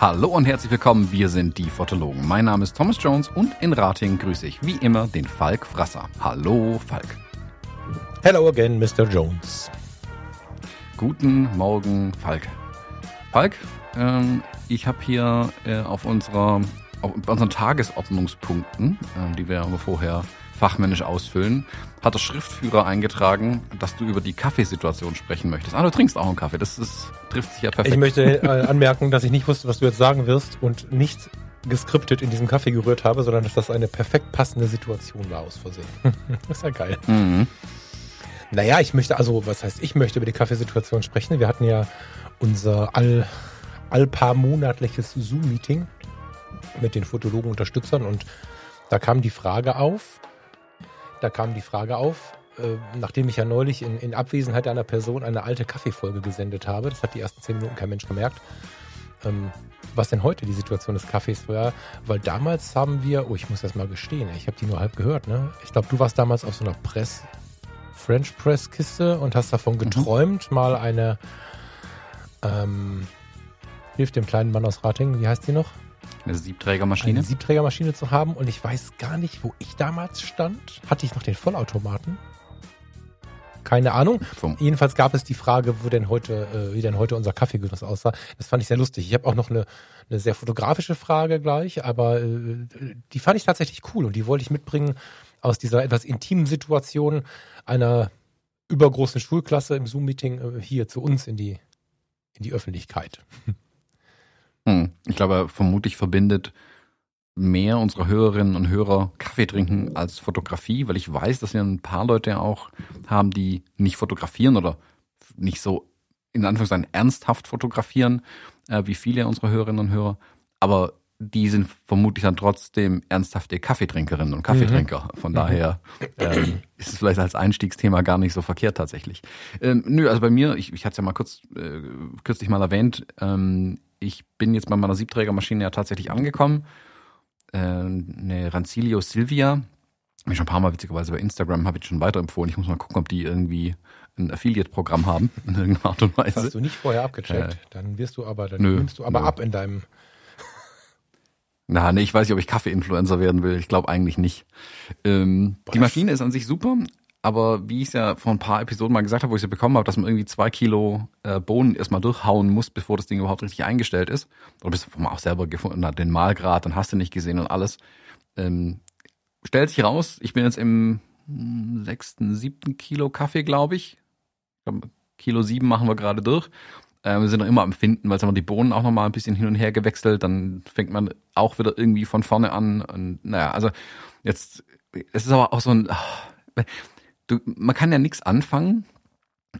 Hallo und herzlich willkommen, wir sind die Fotologen. Mein Name ist Thomas Jones und in Rating grüße ich wie immer den Falk Frasser. Hallo Falk. Hello again, Mr. Jones. Guten Morgen, Falk. Falk, ähm, ich habe hier äh, auf unserer auf unseren Tagesordnungspunkten, äh, die wir vorher fachmännisch ausfüllen, hat der Schriftführer eingetragen, dass du über die Kaffeesituation sprechen möchtest. Ah, du trinkst auch einen Kaffee. Das ist, trifft sich ja perfekt. Ich möchte äh, anmerken, dass ich nicht wusste, was du jetzt sagen wirst und nicht geskriptet in diesem Kaffee gerührt habe, sondern dass das eine perfekt passende Situation war aus Versehen. das ist ja geil. Mhm. Naja, ich möchte, also was heißt, ich möchte über die Kaffeesituation sprechen. Wir hatten ja unser all, all paar monatliches Zoom-Meeting mit den Fotologen-Unterstützern und da kam die Frage auf, da kam die Frage auf, äh, nachdem ich ja neulich in, in, Abwesenheit einer Person eine alte Kaffeefolge gesendet habe, das hat die ersten zehn Minuten kein Mensch gemerkt, ähm, was denn heute die Situation des Kaffees war, weil damals haben wir, oh, ich muss das mal gestehen, ich habe die nur halb gehört, ne? Ich glaube, du warst damals auf so einer Press, French Press Kiste und hast davon mhm. geträumt, mhm. mal eine, ähm, hilft dem kleinen Mann aus Rating, wie heißt die noch? Eine Siebträgermaschine? Eine Siebträgermaschine zu haben und ich weiß gar nicht, wo ich damals stand. Hatte ich noch den Vollautomaten? Keine Ahnung. Vom Jedenfalls gab es die Frage, wo denn heute, äh, wie denn heute unser Kaffeegenuss aussah. Das fand ich sehr lustig. Ich habe auch noch eine, eine sehr fotografische Frage gleich, aber äh, die fand ich tatsächlich cool und die wollte ich mitbringen aus dieser etwas intimen Situation einer übergroßen Schulklasse im Zoom-Meeting äh, hier zu uns in die, in die Öffentlichkeit. Hm. Ich glaube, vermutlich verbindet mehr unserer Hörerinnen und Hörer Kaffee trinken als Fotografie, weil ich weiß, dass wir ein paar Leute auch haben, die nicht fotografieren oder nicht so in Anführungszeichen ernsthaft fotografieren, äh, wie viele unserer Hörerinnen und Hörer, aber die sind vermutlich dann trotzdem ernsthafte Kaffeetrinkerinnen und Kaffeetrinker. Mhm. Von daher ähm, ist es vielleicht als Einstiegsthema gar nicht so verkehrt tatsächlich. Ähm, nö, also bei mir, ich, ich hatte es ja mal kurz äh, kürzlich mal erwähnt, ähm, ich bin jetzt bei meiner Siebträgermaschine ja tatsächlich angekommen. Äh, eine Rancilio Silvia. Ich schon ein paar Mal witzigerweise bei Instagram habe ich schon weiterempfohlen. Ich muss mal gucken, ob die irgendwie ein Affiliate-Programm haben in irgendeiner Art und Weise. Das hast du nicht vorher abgecheckt. Äh, dann wirst du aber, dann nö, nimmst du aber nö. ab in deinem. Na, nee, ich weiß nicht, ob ich Kaffee-Influencer werden will. Ich glaube eigentlich nicht. Ähm, die Maschine ist an sich super. Aber wie ich es ja vor ein paar Episoden mal gesagt habe, wo ich sie bekommen habe, dass man irgendwie zwei Kilo äh, Bohnen erstmal durchhauen muss, bevor das Ding überhaupt richtig eingestellt ist. Oder bis man auch selber gefunden hat, den Mahlgrad, dann hast du nicht gesehen und alles. Ähm, stellt sich raus, ich bin jetzt im hm, sechsten, siebten Kilo Kaffee, glaube ich. Kilo sieben machen wir gerade durch. Äh, wir sind noch immer am Finden, weil es haben wir die Bohnen auch noch mal ein bisschen hin und her gewechselt. Dann fängt man auch wieder irgendwie von vorne an. Und naja, also jetzt, es ist aber auch so ein, ach, du, man kann ja nichts anfangen.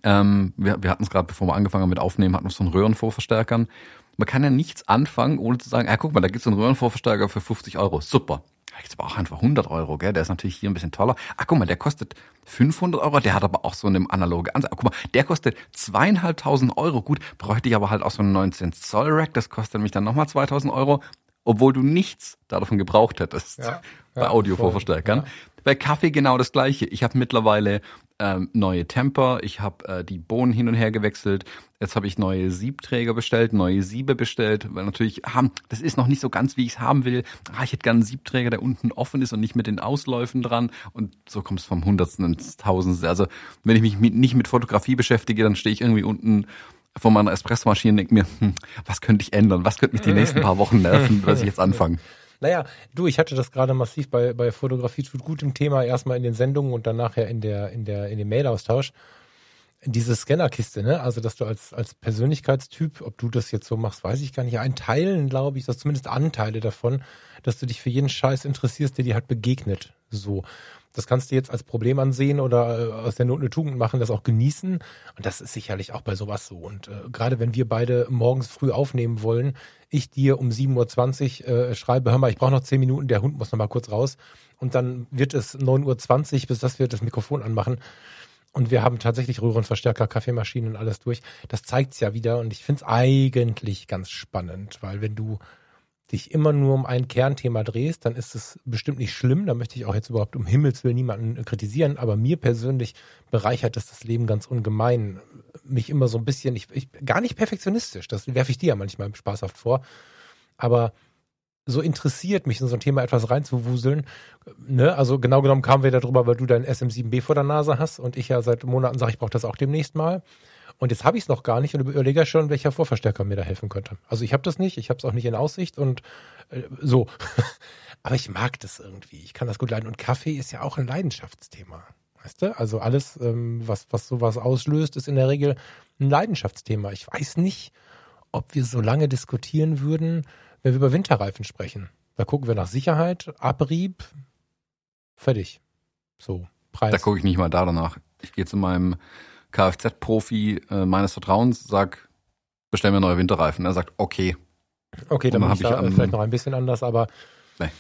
Ähm, wir, wir hatten es gerade, bevor wir angefangen haben mit Aufnehmen, hatten wir so einen Röhrenvorverstärkern. Man kann ja nichts anfangen, ohne zu sagen, ah, guck mal, da gibt's einen Röhrenvorverstärker für 50 Euro. Super. Da gibt's aber auch einfach 100 Euro, gell? Der ist natürlich hier ein bisschen toller. Ah, guck mal, der kostet 500 Euro, der hat aber auch so eine analoge Ansatz. Ah, guck mal, der kostet zweieinhalbtausend Euro. Gut, bräuchte ich aber halt auch so einen 19 Zoll Rack, das kostet nämlich dann nochmal 2000 Euro, obwohl du nichts davon gebraucht hättest. Ja, bei ja, Audiovorverstärkern. Ja. Bei Kaffee genau das gleiche. Ich habe mittlerweile ähm, neue Temper, ich habe äh, die Bohnen hin und her gewechselt. Jetzt habe ich neue Siebträger bestellt, neue Siebe bestellt, weil natürlich, ah, das ist noch nicht so ganz, wie ich es haben will. Ah, ich hätte gerne einen Siebträger, der unten offen ist und nicht mit den Ausläufen dran. Und so kommt es vom Hundertsten ins Tausendste. Also wenn ich mich mit, nicht mit Fotografie beschäftige, dann stehe ich irgendwie unten vor meiner Espressomaschine und denke mir, hm, was könnte ich ändern? Was könnte mich die nächsten paar Wochen nerven, was ich jetzt anfange? Naja, du, ich hatte das gerade massiv bei, bei Fotografie tut gut im Thema, erstmal in den Sendungen und dann nachher in der, in der, in dem Mailaustausch. Diese Scannerkiste, ne? Also, dass du als, als Persönlichkeitstyp, ob du das jetzt so machst, weiß ich gar nicht. Ein Teilen, glaube ich, dass zumindest Anteile davon, dass du dich für jeden Scheiß interessierst, der dir halt begegnet. So. Das kannst du jetzt als Problem ansehen oder äh, aus der Not eine Tugend machen, das auch genießen. Und das ist sicherlich auch bei sowas so. Und äh, gerade wenn wir beide morgens früh aufnehmen wollen, ich dir um 7.20 Uhr äh, schreibe, hör mal, ich brauche noch 10 Minuten, der Hund muss noch mal kurz raus. Und dann wird es 9.20 Uhr, bis das wir das Mikrofon anmachen. Und wir haben tatsächlich Röhrenverstärker, Kaffeemaschinen und alles durch. Das zeigt's ja wieder. Und ich find's eigentlich ganz spannend, weil wenn du dich immer nur um ein Kernthema drehst, dann ist es bestimmt nicht schlimm. Da möchte ich auch jetzt überhaupt um Himmels Willen niemanden kritisieren. Aber mir persönlich bereichert das das Leben ganz ungemein. Mich immer so ein bisschen, ich, ich gar nicht perfektionistisch. Das werfe ich dir ja manchmal spaßhaft vor. Aber so interessiert mich in so ein Thema etwas reinzuwuseln. Ne? Also genau genommen kamen wir darüber, weil du dein SM7B vor der Nase hast und ich ja seit Monaten sage, ich brauche das auch demnächst mal. Und jetzt habe ich es noch gar nicht und überlege schon, welcher Vorverstärker mir da helfen könnte. Also ich habe das nicht, ich habe es auch nicht in Aussicht und äh, so. Aber ich mag das irgendwie. Ich kann das gut leiden. Und Kaffee ist ja auch ein Leidenschaftsthema. Weißt du? Also alles, ähm, was, was sowas auslöst, ist in der Regel ein Leidenschaftsthema. Ich weiß nicht, ob wir so lange diskutieren würden, wenn wir über Winterreifen sprechen. Da gucken wir nach Sicherheit, Abrieb, fertig. So, Preis. Da gucke ich nicht mal da danach. Ich gehe zu meinem Kfz-Profi äh, meines Vertrauens, sag, bestell mir neue Winterreifen. Er sagt, okay. Okay, dann habe ich da vielleicht noch ein bisschen anders, aber nee.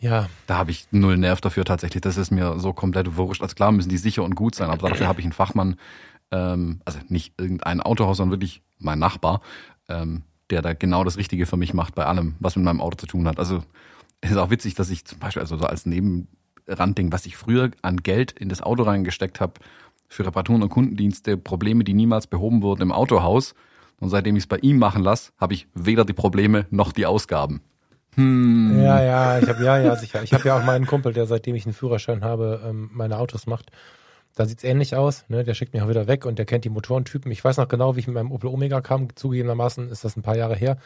ja. Da habe ich null Nerv dafür tatsächlich. Das ist mir so komplett wurscht. Also klar müssen die sicher und gut sein, aber dafür habe ich einen Fachmann, ähm, also nicht irgendein Autohaus, sondern wirklich mein Nachbar, ähm, der da genau das Richtige für mich macht bei allem, was mit meinem Auto zu tun hat. Also ist auch witzig, dass ich zum Beispiel, also so als Nebenrandding, was ich früher an Geld in das Auto reingesteckt habe, für Reparaturen und Kundendienste Probleme, die niemals behoben wurden im Autohaus. Und seitdem ich es bei ihm machen lasse, habe ich weder die Probleme noch die Ausgaben. Hm. Ja, ja, ich habe ja, ja, sicher. Ich habe ja auch meinen Kumpel, der seitdem ich einen Führerschein habe, ähm, meine Autos macht. Da sieht's ähnlich aus. Ne? Der schickt mich auch wieder weg und der kennt die Motorentypen. Ich weiß noch genau, wie ich mit meinem Opel Omega kam. Zugegebenermaßen ist das ein paar Jahre her.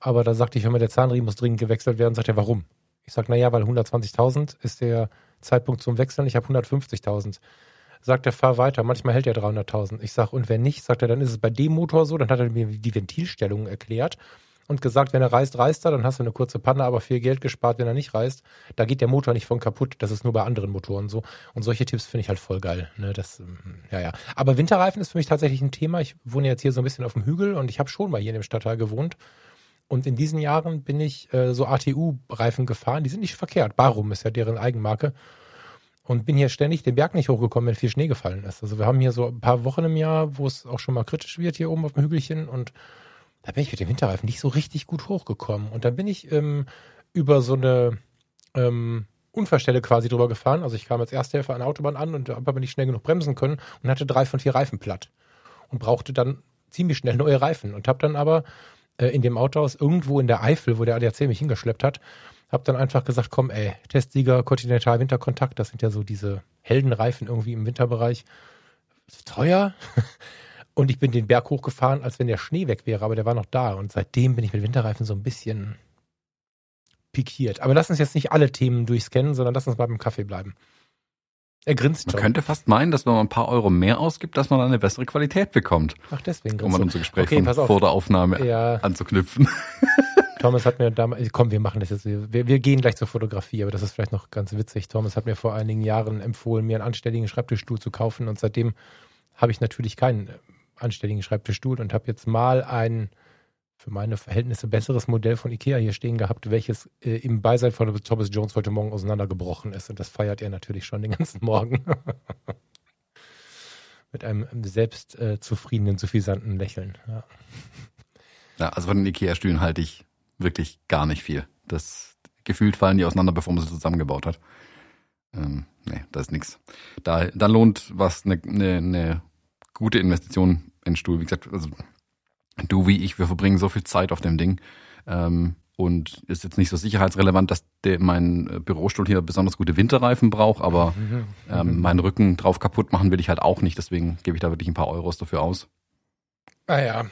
Aber da sagte ich, hör mal, der Zahnriemen muss dringend gewechselt werden. Sagt er, warum? Ich sag, na ja, weil 120.000 ist der Zeitpunkt zum Wechseln. Ich habe 150.000 sagt er, fahr weiter. Manchmal hält er 300.000. Ich sag, und wenn nicht, sagt er, dann ist es bei dem Motor so. Dann hat er mir die Ventilstellung erklärt und gesagt, wenn er reißt, reißt er, dann hast du eine kurze Panne, aber viel Geld gespart, wenn er nicht reißt. Da geht der Motor nicht von kaputt. Das ist nur bei anderen Motoren so. Und solche Tipps finde ich halt voll geil. Ne? Das, ähm, ja, ja. Aber Winterreifen ist für mich tatsächlich ein Thema. Ich wohne jetzt hier so ein bisschen auf dem Hügel und ich habe schon mal hier in dem Stadtteil gewohnt. Und in diesen Jahren bin ich äh, so ATU-Reifen gefahren. Die sind nicht verkehrt. Barum ist ja deren Eigenmarke und bin hier ständig den Berg nicht hochgekommen, wenn viel Schnee gefallen ist. Also wir haben hier so ein paar Wochen im Jahr, wo es auch schon mal kritisch wird hier oben auf dem Hügelchen und da bin ich mit dem Winterreifen nicht so richtig gut hochgekommen. Und dann bin ich ähm, über so eine ähm, Unfallstelle quasi drüber gefahren. Also ich kam als Ersthelfer an der Autobahn an und habe aber nicht schnell genug bremsen können und hatte drei von vier Reifen platt und brauchte dann ziemlich schnell neue Reifen und habe dann aber äh, in dem Autohaus irgendwo in der Eifel, wo der ADAC mich hingeschleppt hat, hab dann einfach gesagt, komm, ey, Testsieger, Continental Winterkontakt, das sind ja so diese Heldenreifen irgendwie im Winterbereich. Teuer. Und ich bin den Berg hochgefahren, als wenn der Schnee weg wäre, aber der war noch da. Und seitdem bin ich mit Winterreifen so ein bisschen pikiert. Aber lass uns jetzt nicht alle Themen durchscannen, sondern lass uns mal beim Kaffee bleiben. Er grinst schon. Man könnte fast meinen, dass wenn man ein paar Euro mehr ausgibt, dass man eine bessere Qualität bekommt. Ach, deswegen grinst Um an unser Gespräch okay, von vor der Aufnahme ja. anzuknüpfen. Thomas hat mir damals, komm, wir machen das jetzt, wir, wir gehen gleich zur Fotografie, aber das ist vielleicht noch ganz witzig. Thomas hat mir vor einigen Jahren empfohlen, mir einen anständigen Schreibtischstuhl zu kaufen und seitdem habe ich natürlich keinen anständigen Schreibtischstuhl und habe jetzt mal ein für meine Verhältnisse besseres Modell von Ikea hier stehen gehabt, welches äh, im Beisein von Thomas Jones heute Morgen auseinandergebrochen ist. Und das feiert er natürlich schon den ganzen Morgen. Mit einem selbst äh, zufriedenen, suffisanten Lächeln. Ja. ja, also von den Ikea-Stühlen halte ich wirklich gar nicht viel. Das gefühlt fallen die auseinander, bevor man sie zusammengebaut hat. Ähm, nee, da ist nichts. Da, da lohnt was eine ne, ne gute Investition in Stuhl. Wie gesagt, also du wie ich, wir verbringen so viel Zeit auf dem Ding. Ähm, und ist jetzt nicht so sicherheitsrelevant, dass der, mein äh, Bürostuhl hier besonders gute Winterreifen braucht, aber ähm, meinen Rücken drauf kaputt machen will ich halt auch nicht. Deswegen gebe ich da wirklich ein paar Euros dafür aus. Ah ja,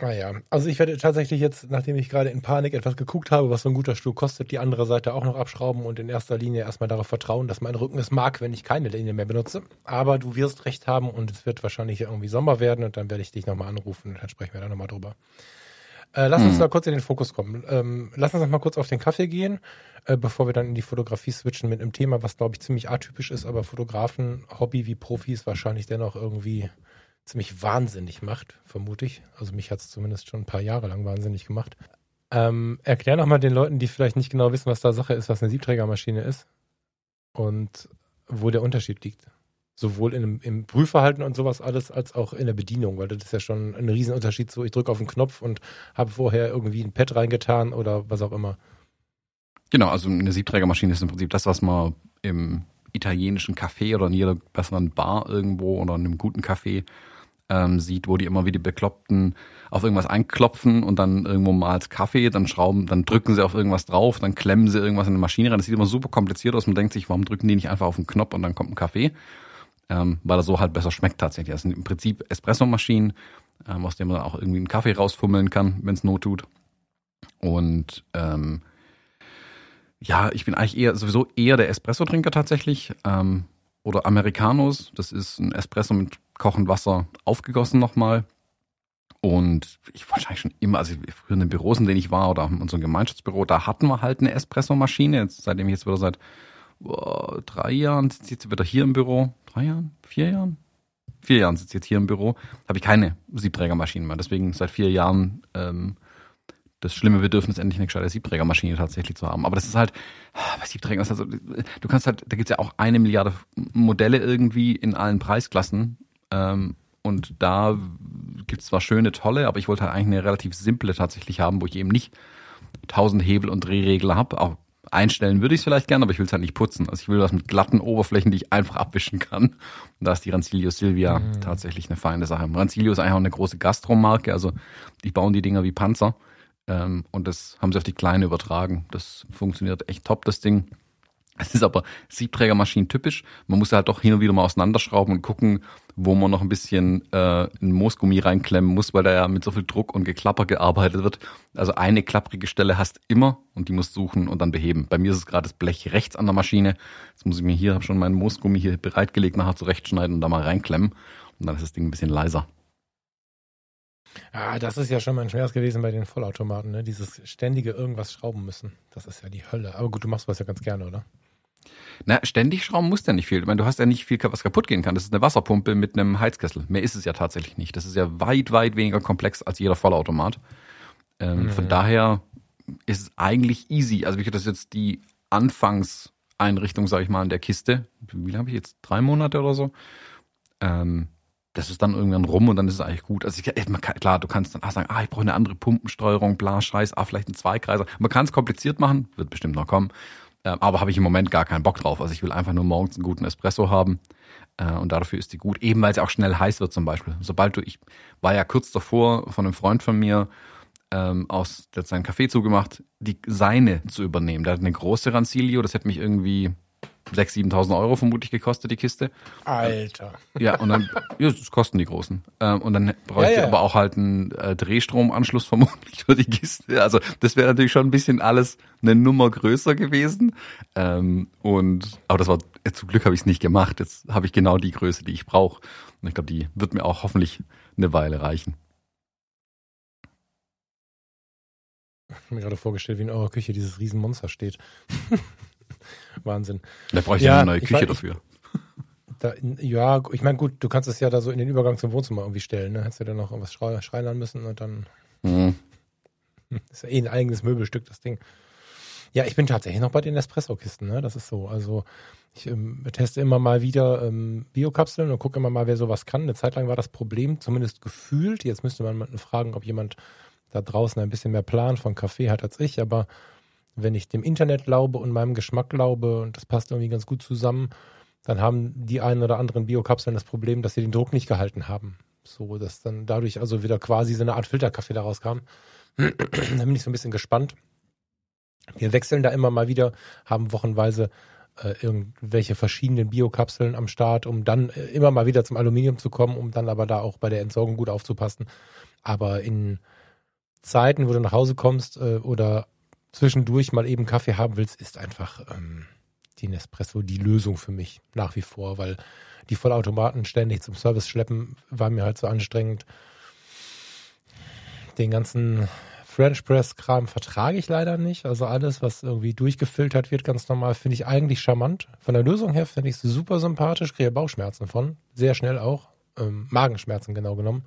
Ah ja, also ich werde tatsächlich jetzt, nachdem ich gerade in Panik etwas geguckt habe, was so ein guter Stuhl kostet, die andere Seite auch noch abschrauben und in erster Linie erstmal darauf vertrauen, dass mein Rücken es mag, wenn ich keine Linie mehr benutze. Aber du wirst recht haben und es wird wahrscheinlich irgendwie Sommer werden und dann werde ich dich nochmal anrufen und dann sprechen wir da nochmal drüber. Äh, lass uns hm. mal kurz in den Fokus kommen. Ähm, lass uns noch mal kurz auf den Kaffee gehen, äh, bevor wir dann in die Fotografie switchen mit einem Thema, was glaube ich ziemlich atypisch ist, aber Fotografen, Hobby wie Profis wahrscheinlich dennoch irgendwie ziemlich wahnsinnig macht, vermute ich. Also mich hat es zumindest schon ein paar Jahre lang wahnsinnig gemacht. Ähm, erklär noch mal den Leuten, die vielleicht nicht genau wissen, was da Sache ist, was eine Siebträgermaschine ist und wo der Unterschied liegt. Sowohl in, im Prüfverhalten und sowas alles, als auch in der Bedienung, weil das ist ja schon ein Riesenunterschied. So, ich drücke auf den Knopf und habe vorher irgendwie ein Pad reingetan oder was auch immer. Genau, also eine Siebträgermaschine ist im Prinzip das, was man im italienischen Café oder in jeder besseren Bar irgendwo oder in einem guten Café ähm, sieht, wo die immer wie die Bekloppten auf irgendwas einklopfen und dann irgendwo mal als Kaffee, dann schrauben, dann drücken sie auf irgendwas drauf, dann klemmen sie irgendwas in eine Maschine rein. Das sieht immer super kompliziert aus. Man denkt sich, warum drücken die nicht einfach auf den Knopf und dann kommt ein Kaffee? Ähm, weil er so halt besser schmeckt tatsächlich. Das sind im Prinzip Espressomaschinen, ähm, aus denen man auch irgendwie einen Kaffee rausfummeln kann, wenn es Not tut. Und ähm, ja, ich bin eigentlich eher sowieso eher der Espresso-Trinker tatsächlich. Ähm, oder Americanos. Das ist ein Espresso mit kochend Wasser aufgegossen nochmal. Und ich wahrscheinlich schon immer, also früher in den Büros, in denen ich war, oder in unserem Gemeinschaftsbüro, da hatten wir halt eine Espresso-Maschine. Seitdem ich jetzt wieder seit oh, drei Jahren sitze jetzt wieder hier im Büro. Drei Jahren? Vier Jahren? Vier Jahren sitze ich jetzt hier im Büro. Habe ich keine Siebträgermaschine mehr. Deswegen seit vier Jahren ähm, das schlimme Bedürfnis, endlich eine gescheite Siebträgermaschine tatsächlich zu haben. Aber das ist halt, bei Siebträgern ist also, du kannst halt, da gibt's ja auch eine Milliarde Modelle irgendwie in allen Preisklassen. Ähm, und da gibt's zwar schöne, tolle, aber ich wollte halt eigentlich eine relativ simple tatsächlich haben, wo ich eben nicht tausend Hebel und Drehregler habe. Auch einstellen würde ich es vielleicht gerne, aber ich will es halt nicht putzen. Also ich will was mit glatten Oberflächen, die ich einfach abwischen kann. Und da ist die Rancilio Silvia mhm. tatsächlich eine feine Sache. Rancilio ist eigentlich auch eine große Gastromarke, also die bauen die Dinger wie Panzer. Ähm, und das haben sie auf die Kleine übertragen. Das funktioniert echt top, das Ding. Es ist aber Siebträgermaschinen typisch. Man muss halt doch hin und wieder mal auseinanderschrauben und gucken, wo man noch ein bisschen äh, ein Moosgummi reinklemmen muss, weil da ja mit so viel Druck und Geklapper gearbeitet wird. Also eine klapprige Stelle hast immer und die musst suchen und dann beheben. Bei mir ist es gerade das Blech rechts an der Maschine. Jetzt muss ich mir hier, habe schon meinen Moosgummi hier bereitgelegt, nachher zurechtschneiden und da mal reinklemmen. Und dann ist das Ding ein bisschen leiser. Ah, das ist ja schon mal ein Schmerz gewesen bei den Vollautomaten, ne? Dieses ständige irgendwas schrauben müssen. Das ist ja die Hölle. Aber gut, du machst was ja ganz gerne, oder? Na, ständig schrauben muss ja nicht viel. Ich meine, du hast ja nicht viel, was kaputt gehen kann. Das ist eine Wasserpumpe mit einem Heizkessel. Mehr ist es ja tatsächlich nicht. Das ist ja weit, weit weniger komplex als jeder Vollautomat. Ähm, mhm. Von daher ist es eigentlich easy. Also, wie das jetzt die Anfangseinrichtung, sage ich mal, in der Kiste. Wie lange habe ich jetzt? Drei Monate oder so? Ähm, das ist dann irgendwann rum und dann ist es eigentlich gut. Also ich, man kann, klar, du kannst dann auch sagen, ah, ich brauche eine andere Pumpensteuerung, bla, scheiß, ah, vielleicht ein Zweikreiser. Man kann es kompliziert machen, wird bestimmt noch kommen. Äh, aber habe ich im Moment gar keinen Bock drauf. Also ich will einfach nur morgens einen guten Espresso haben. Äh, und dafür ist die gut, eben weil sie auch schnell heiß wird zum Beispiel. Sobald du, ich war ja kurz davor von einem Freund von mir, ähm, aus, der hat seinen Kaffee zugemacht, die seine zu übernehmen. Der hat eine große Rancilio, das hätte mich irgendwie 6.000, 7.000 Euro vermutlich gekostet, die Kiste. Alter. Ja, und dann, ja, das kosten die großen. Ähm, und dann bräuchte ja, ja. aber auch halt einen äh, Drehstromanschluss vermutlich für die Kiste. Also das wäre natürlich schon ein bisschen alles eine Nummer größer gewesen. Ähm, und aber das war, zum Glück habe ich es nicht gemacht. Jetzt habe ich genau die Größe, die ich brauche. Und ich glaube, die wird mir auch hoffentlich eine Weile reichen. Ich habe mir gerade vorgestellt, wie in eurer Küche dieses Riesenmonster steht. Wahnsinn. Da brauche ich ja, eine neue Küche weiß, dafür. Da, ja, ich meine, gut, du kannst es ja da so in den Übergang zum Wohnzimmer irgendwie stellen. Ne? Hättest du dann noch irgendwas schreinern müssen und dann. Mhm. Ist ja eh ein eigenes Möbelstück, das Ding. Ja, ich bin tatsächlich noch bei den Espresso-Kisten, ne? Das ist so. Also ich ähm, teste immer mal wieder ähm, Biokapseln und gucke immer mal, wer sowas kann. Eine Zeit lang war das Problem, zumindest gefühlt. Jetzt müsste man fragen, ob jemand da draußen ein bisschen mehr Plan von Kaffee hat als ich, aber wenn ich dem Internet glaube und meinem Geschmack glaube, und das passt irgendwie ganz gut zusammen, dann haben die einen oder anderen Biokapseln das Problem, dass sie den Druck nicht gehalten haben. So, dass dann dadurch also wieder quasi so eine Art Filterkaffee daraus kam. da bin ich so ein bisschen gespannt. Wir wechseln da immer mal wieder, haben wochenweise äh, irgendwelche verschiedenen Biokapseln am Start, um dann äh, immer mal wieder zum Aluminium zu kommen, um dann aber da auch bei der Entsorgung gut aufzupassen. Aber in Zeiten, wo du nach Hause kommst äh, oder zwischendurch mal eben Kaffee haben willst, ist einfach ähm, die Nespresso die Lösung für mich nach wie vor, weil die Vollautomaten ständig zum Service schleppen, war mir halt so anstrengend. Den ganzen French Press Kram vertrage ich leider nicht. Also alles, was irgendwie durchgefiltert wird, ganz normal, finde ich eigentlich charmant. Von der Lösung her finde ich es super sympathisch, kriege Bauchschmerzen von. Sehr schnell auch. Ähm, Magenschmerzen genau genommen.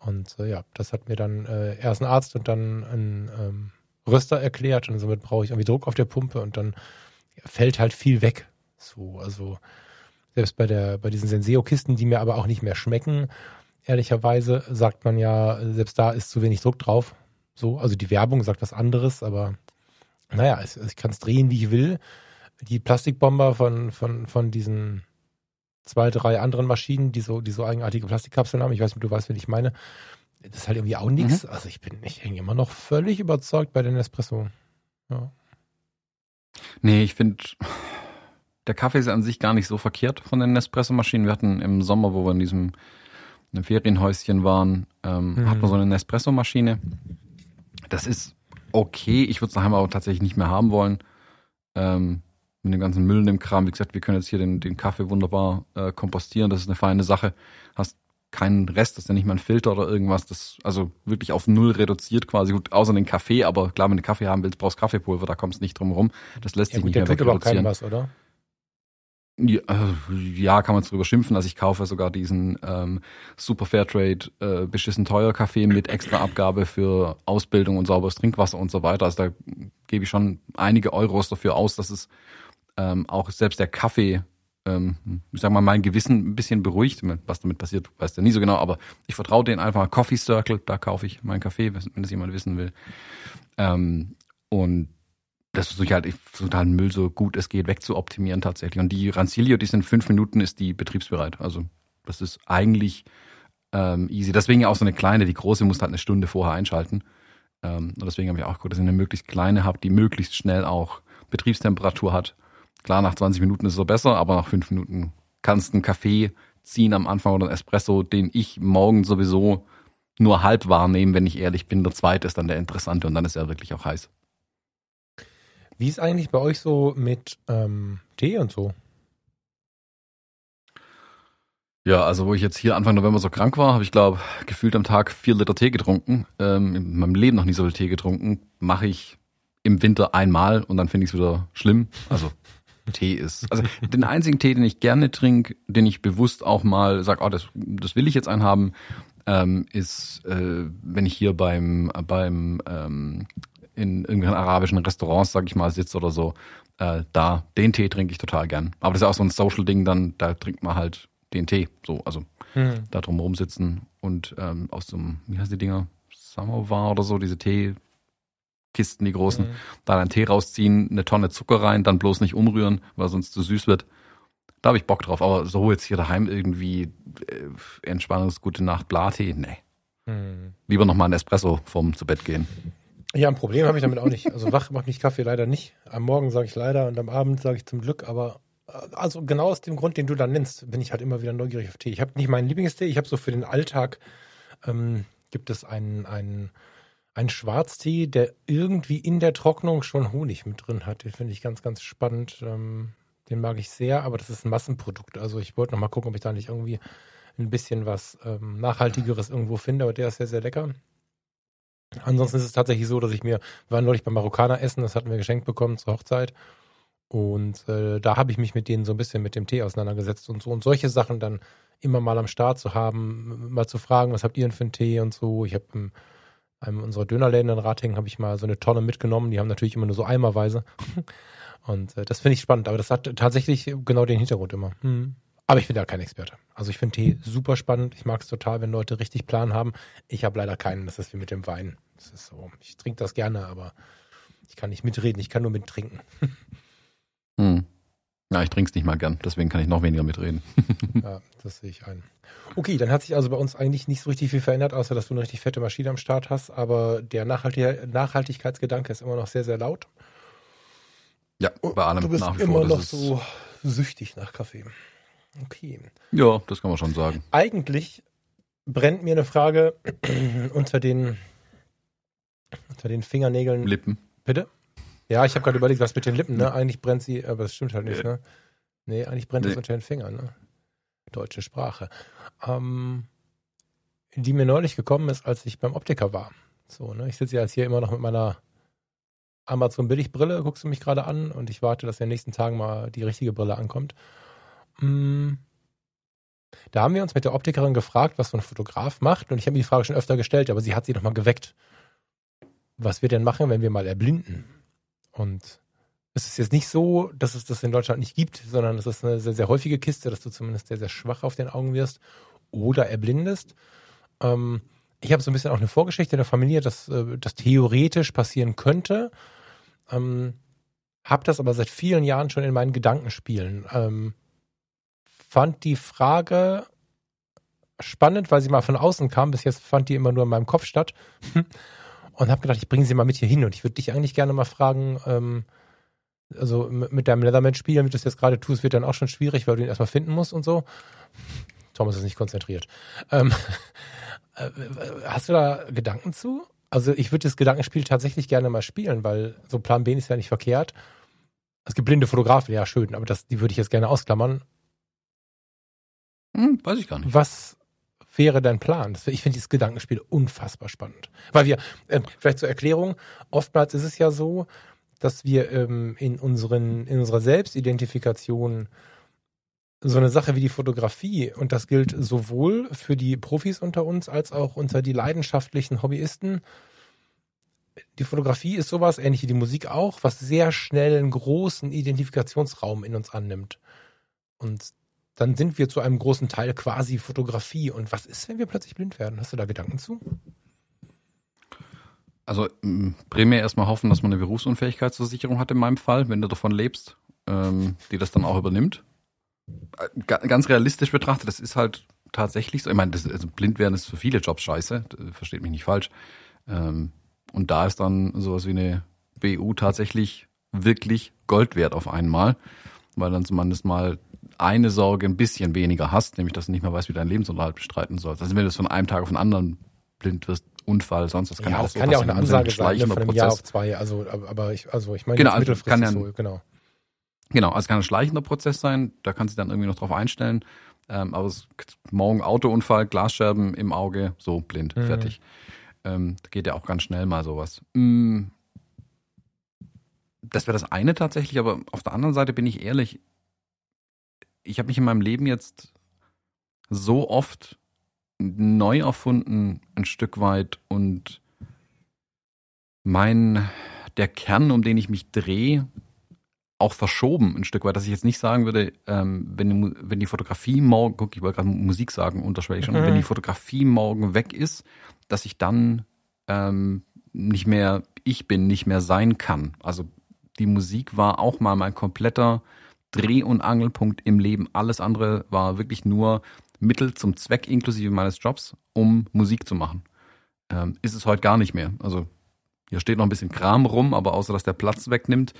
Und äh, ja, das hat mir dann äh, erst ein Arzt und dann ein ähm, Röster erklärt und somit brauche ich irgendwie Druck auf der Pumpe und dann fällt halt viel weg. So, also Selbst bei der, bei diesen Senseo-Kisten, die mir aber auch nicht mehr schmecken, ehrlicherweise, sagt man ja, selbst da ist zu wenig Druck drauf. So, also die Werbung sagt was anderes, aber naja, ich, ich kann es drehen, wie ich will. Die Plastikbomber von, von, von diesen zwei, drei anderen Maschinen, die so, die so eigenartige Plastikkapseln haben, ich weiß nicht, du weißt, wen ich meine, das ist halt irgendwie auch nichts. Mhm. Also ich bin, ich hänge immer noch völlig überzeugt bei den Espresso. Ja. Nee, ich finde, der Kaffee ist an sich gar nicht so verkehrt von den Nespresso-Maschinen. Wir hatten im Sommer, wo wir in diesem in Ferienhäuschen waren, ähm, mhm. hat man so eine Nespresso-Maschine. Das ist okay. Ich würde es daheim aber tatsächlich nicht mehr haben wollen. Ähm, mit dem ganzen Müll in dem Kram. Wie gesagt, wir können jetzt hier den, den Kaffee wunderbar äh, kompostieren. Das ist eine feine Sache. Hast keinen Rest, das ist ja nicht mal ein Filter oder irgendwas. Das also wirklich auf null reduziert quasi. Gut, außer den Kaffee, aber klar, wenn du Kaffee haben willst, brauchst Kaffeepulver, da kommst du nicht drum rum. Das lässt ja, sich gut, nicht mehr tut aber keinem was, oder? Ja, äh, ja, kann man drüber schimpfen. Also ich kaufe sogar diesen ähm, Super Fairtrade äh, beschissen teuer Kaffee mit extra Abgabe für Ausbildung und sauberes Trinkwasser und so weiter. Also da gebe ich schon einige Euros dafür aus, dass es ähm, auch selbst der Kaffee, ähm, ich sag mal, mein Gewissen ein bisschen beruhigt. Was damit passiert, weiß der nie so genau, aber ich vertraue denen einfach. Coffee Circle, da kaufe ich meinen Kaffee, wenn das jemand wissen will. Ähm, und das versuche ich halt, ich versuche halt Müll so gut es geht wegzuoptimieren tatsächlich. Und die Rancilio, die sind fünf Minuten, ist die betriebsbereit. Also das ist eigentlich ähm, easy. Deswegen auch so eine kleine, die große muss halt eine Stunde vorher einschalten. Ähm, und deswegen habe ich auch geguckt, dass ich eine möglichst kleine habe, die möglichst schnell auch Betriebstemperatur hat. Klar, nach 20 Minuten ist es so besser, aber nach fünf Minuten kannst du einen Kaffee ziehen am Anfang oder einen Espresso, den ich morgen sowieso nur halb wahrnehme, wenn ich ehrlich bin. Der zweite ist dann der interessante und dann ist er wirklich auch heiß. Wie ist eigentlich bei euch so mit ähm, Tee und so? Ja, also wo ich jetzt hier Anfang November so krank war, habe ich glaube gefühlt am Tag vier Liter Tee getrunken. Ähm, in meinem Leben noch nie so viel Tee getrunken. Mache ich im Winter einmal und dann finde ich es wieder schlimm. Also Tee ist. Also den einzigen Tee, den ich gerne trinke, den ich bewusst auch mal sage, oh, das, das will ich jetzt einhaben, ähm, ist, äh, wenn ich hier beim, beim ähm, in irgendwelchen arabischen Restaurants, sag ich mal, sitze oder so, äh, da, den Tee trinke ich total gern. Aber das ist auch so ein Social-Ding, dann, da trinkt man halt den Tee. So, also hm. da drum rumsitzen und ähm, aus so einem, wie heißt die Dinger? Samovar oder so, diese Teekisten, die großen, mhm. da einen Tee rausziehen, eine Tonne Zucker rein, dann bloß nicht umrühren, weil sonst zu süß wird. Da habe ich Bock drauf. Aber so jetzt hier daheim irgendwie äh, Entspannungs, gute Nacht, Blattee, nee. Mhm. Lieber nochmal ein Espresso vorm zu Bett gehen. Ja, ein Problem habe ich damit auch nicht. Also wach macht mich Kaffee leider nicht. Am Morgen sage ich leider und am Abend sage ich zum Glück, aber äh, also genau aus dem Grund, den du da nennst, bin ich halt immer wieder neugierig auf Tee. Ich habe nicht meinen Lieblingstee, ich habe so für den Alltag ähm, gibt es einen, einen, einen Schwarztee, der irgendwie in der Trocknung schon Honig mit drin hat. Den finde ich ganz, ganz spannend. Ähm, den mag ich sehr, aber das ist ein Massenprodukt. Also ich wollte noch mal gucken, ob ich da nicht irgendwie ein bisschen was ähm, Nachhaltigeres irgendwo finde, aber der ist sehr, sehr lecker. Ansonsten ist es tatsächlich so, dass ich mir, wir waren neulich beim Marokkaner essen, das hatten wir geschenkt bekommen zur Hochzeit. Und äh, da habe ich mich mit denen so ein bisschen mit dem Tee auseinandergesetzt und so. Und solche Sachen dann immer mal am Start zu haben, mal zu fragen, was habt ihr denn für einen Tee und so. Ich habe in einem unserer Dönerläden in Ratingen habe ich mal so eine Tonne mitgenommen. Die haben natürlich immer nur so eimerweise. Und äh, das finde ich spannend. Aber das hat tatsächlich genau den Hintergrund immer. Hm. Aber ich bin da kein Experte. Also ich finde Tee super spannend. Ich mag es total, wenn Leute richtig Plan haben. Ich habe leider keinen. Das ist wie mit dem Wein. Das ist so. Ich trinke das gerne, aber ich kann nicht mitreden. Ich kann nur mittrinken. Hm. Ja, ich trinke es nicht mal gern. Deswegen kann ich noch weniger mitreden. ja, das sehe ich ein. Okay, dann hat sich also bei uns eigentlich nicht so richtig viel verändert, außer dass du eine richtig fette Maschine am Start hast. Aber der Nachhaltig Nachhaltigkeitsgedanke ist immer noch sehr, sehr laut. Ja, bei allem du bist nach wie immer vor. noch so süchtig nach Kaffee. Okay. Ja, das kann man schon sagen. Eigentlich brennt mir eine Frage unter den unter den Fingernägeln. Lippen. Bitte? Ja, ich habe gerade überlegt, was mit den Lippen, ne? Eigentlich brennt sie, aber das stimmt halt nicht, ne? Nee, eigentlich brennt es unter den Fingern, ne? Deutsche Sprache. Ähm, die mir neulich gekommen ist, als ich beim Optiker war. So, ne? Ich sitze jetzt hier immer noch mit meiner Amazon Billigbrille, guckst du mich gerade an und ich warte, dass in den nächsten Tagen mal die richtige Brille ankommt. Hm. Da haben wir uns mit der Optikerin gefragt, was so ein Fotograf macht. Und ich habe mir die Frage schon öfter gestellt, aber sie hat sie nochmal geweckt. Was wir denn machen, wenn wir mal erblinden? Und es ist jetzt nicht so, dass es das in Deutschland nicht gibt, sondern es ist eine sehr, sehr häufige Kiste, dass du zumindest sehr, sehr schwach auf den Augen wirst oder erblindest. Ähm, ich habe so ein bisschen auch eine Vorgeschichte in der Familie, dass äh, das theoretisch passieren könnte. Ähm, habe das aber seit vielen Jahren schon in meinen Gedankenspielen. Ähm, fand die Frage spannend, weil sie mal von außen kam. Bis jetzt fand die immer nur in meinem Kopf statt. Und habe gedacht, ich bringe sie mal mit hier hin. Und ich würde dich eigentlich gerne mal fragen, ähm, also mit deinem Leatherman-Spiel, wie du das jetzt gerade tust, wird dann auch schon schwierig, weil du ihn erstmal finden musst und so. Thomas ist nicht konzentriert. Ähm, äh, hast du da Gedanken zu? Also ich würde das Gedankenspiel tatsächlich gerne mal spielen, weil so Plan B ist ja nicht verkehrt. Es gibt blinde Fotografen, ja schön, aber das, die würde ich jetzt gerne ausklammern. Hm, weiß ich gar nicht. Was wäre dein Plan? Ich finde dieses Gedankenspiel unfassbar spannend. Weil wir, äh, vielleicht zur Erklärung, oftmals ist es ja so, dass wir ähm, in, unseren, in unserer Selbstidentifikation so eine Sache wie die Fotografie, und das gilt sowohl für die Profis unter uns als auch unter die leidenschaftlichen Hobbyisten, die Fotografie ist sowas, ähnlich wie die Musik auch, was sehr schnell einen großen Identifikationsraum in uns annimmt. Und dann sind wir zu einem großen Teil quasi Fotografie. Und was ist, wenn wir plötzlich blind werden? Hast du da Gedanken zu? Also primär erstmal hoffen, dass man eine Berufsunfähigkeitsversicherung hat in meinem Fall, wenn du davon lebst, ähm, die das dann auch übernimmt. Äh, ganz realistisch betrachtet, das ist halt tatsächlich so. Ich meine, das, also blind werden ist für viele Jobs scheiße, versteht mich nicht falsch. Ähm, und da ist dann sowas wie eine BU tatsächlich wirklich Gold wert auf einmal, weil dann zumindest mal eine Sorge ein bisschen weniger hast, nämlich dass du nicht mehr weißt, wie dein Lebensunterhalt bestreiten sollst. Also wenn du von einem Tag auf den anderen blind wirst, Unfall, sonst das kann ja, auch das so kann ja auch eine Ansage sein, ne, von einem Prozess. Jahr auf zwei. Also, aber ich, also ich meine, genau, also kann ja, so, genau. Genau, also es kann ein schleichender Prozess sein, da kannst du dann irgendwie noch drauf einstellen. Ähm, aber es, morgen Autounfall, Glasscherben im Auge, so blind, mhm. fertig. Ähm, geht ja auch ganz schnell mal sowas. Mm, das wäre das eine tatsächlich, aber auf der anderen Seite bin ich ehrlich, ich habe mich in meinem Leben jetzt so oft neu erfunden, ein Stück weit und mein, der Kern, um den ich mich drehe, auch verschoben ein Stück weit, dass ich jetzt nicht sagen würde, ähm, wenn, die, wenn die Fotografie morgen, guck, ich wollte gerade Musik sagen, unterschwellig schon, mhm. wenn die Fotografie morgen weg ist, dass ich dann ähm, nicht mehr ich bin, nicht mehr sein kann. Also die Musik war auch mal mein kompletter Dreh- und Angelpunkt im Leben. Alles andere war wirklich nur Mittel zum Zweck inklusive meines Jobs, um Musik zu machen. Ähm, ist es heute gar nicht mehr. Also hier steht noch ein bisschen Kram rum, aber außer dass der Platz wegnimmt,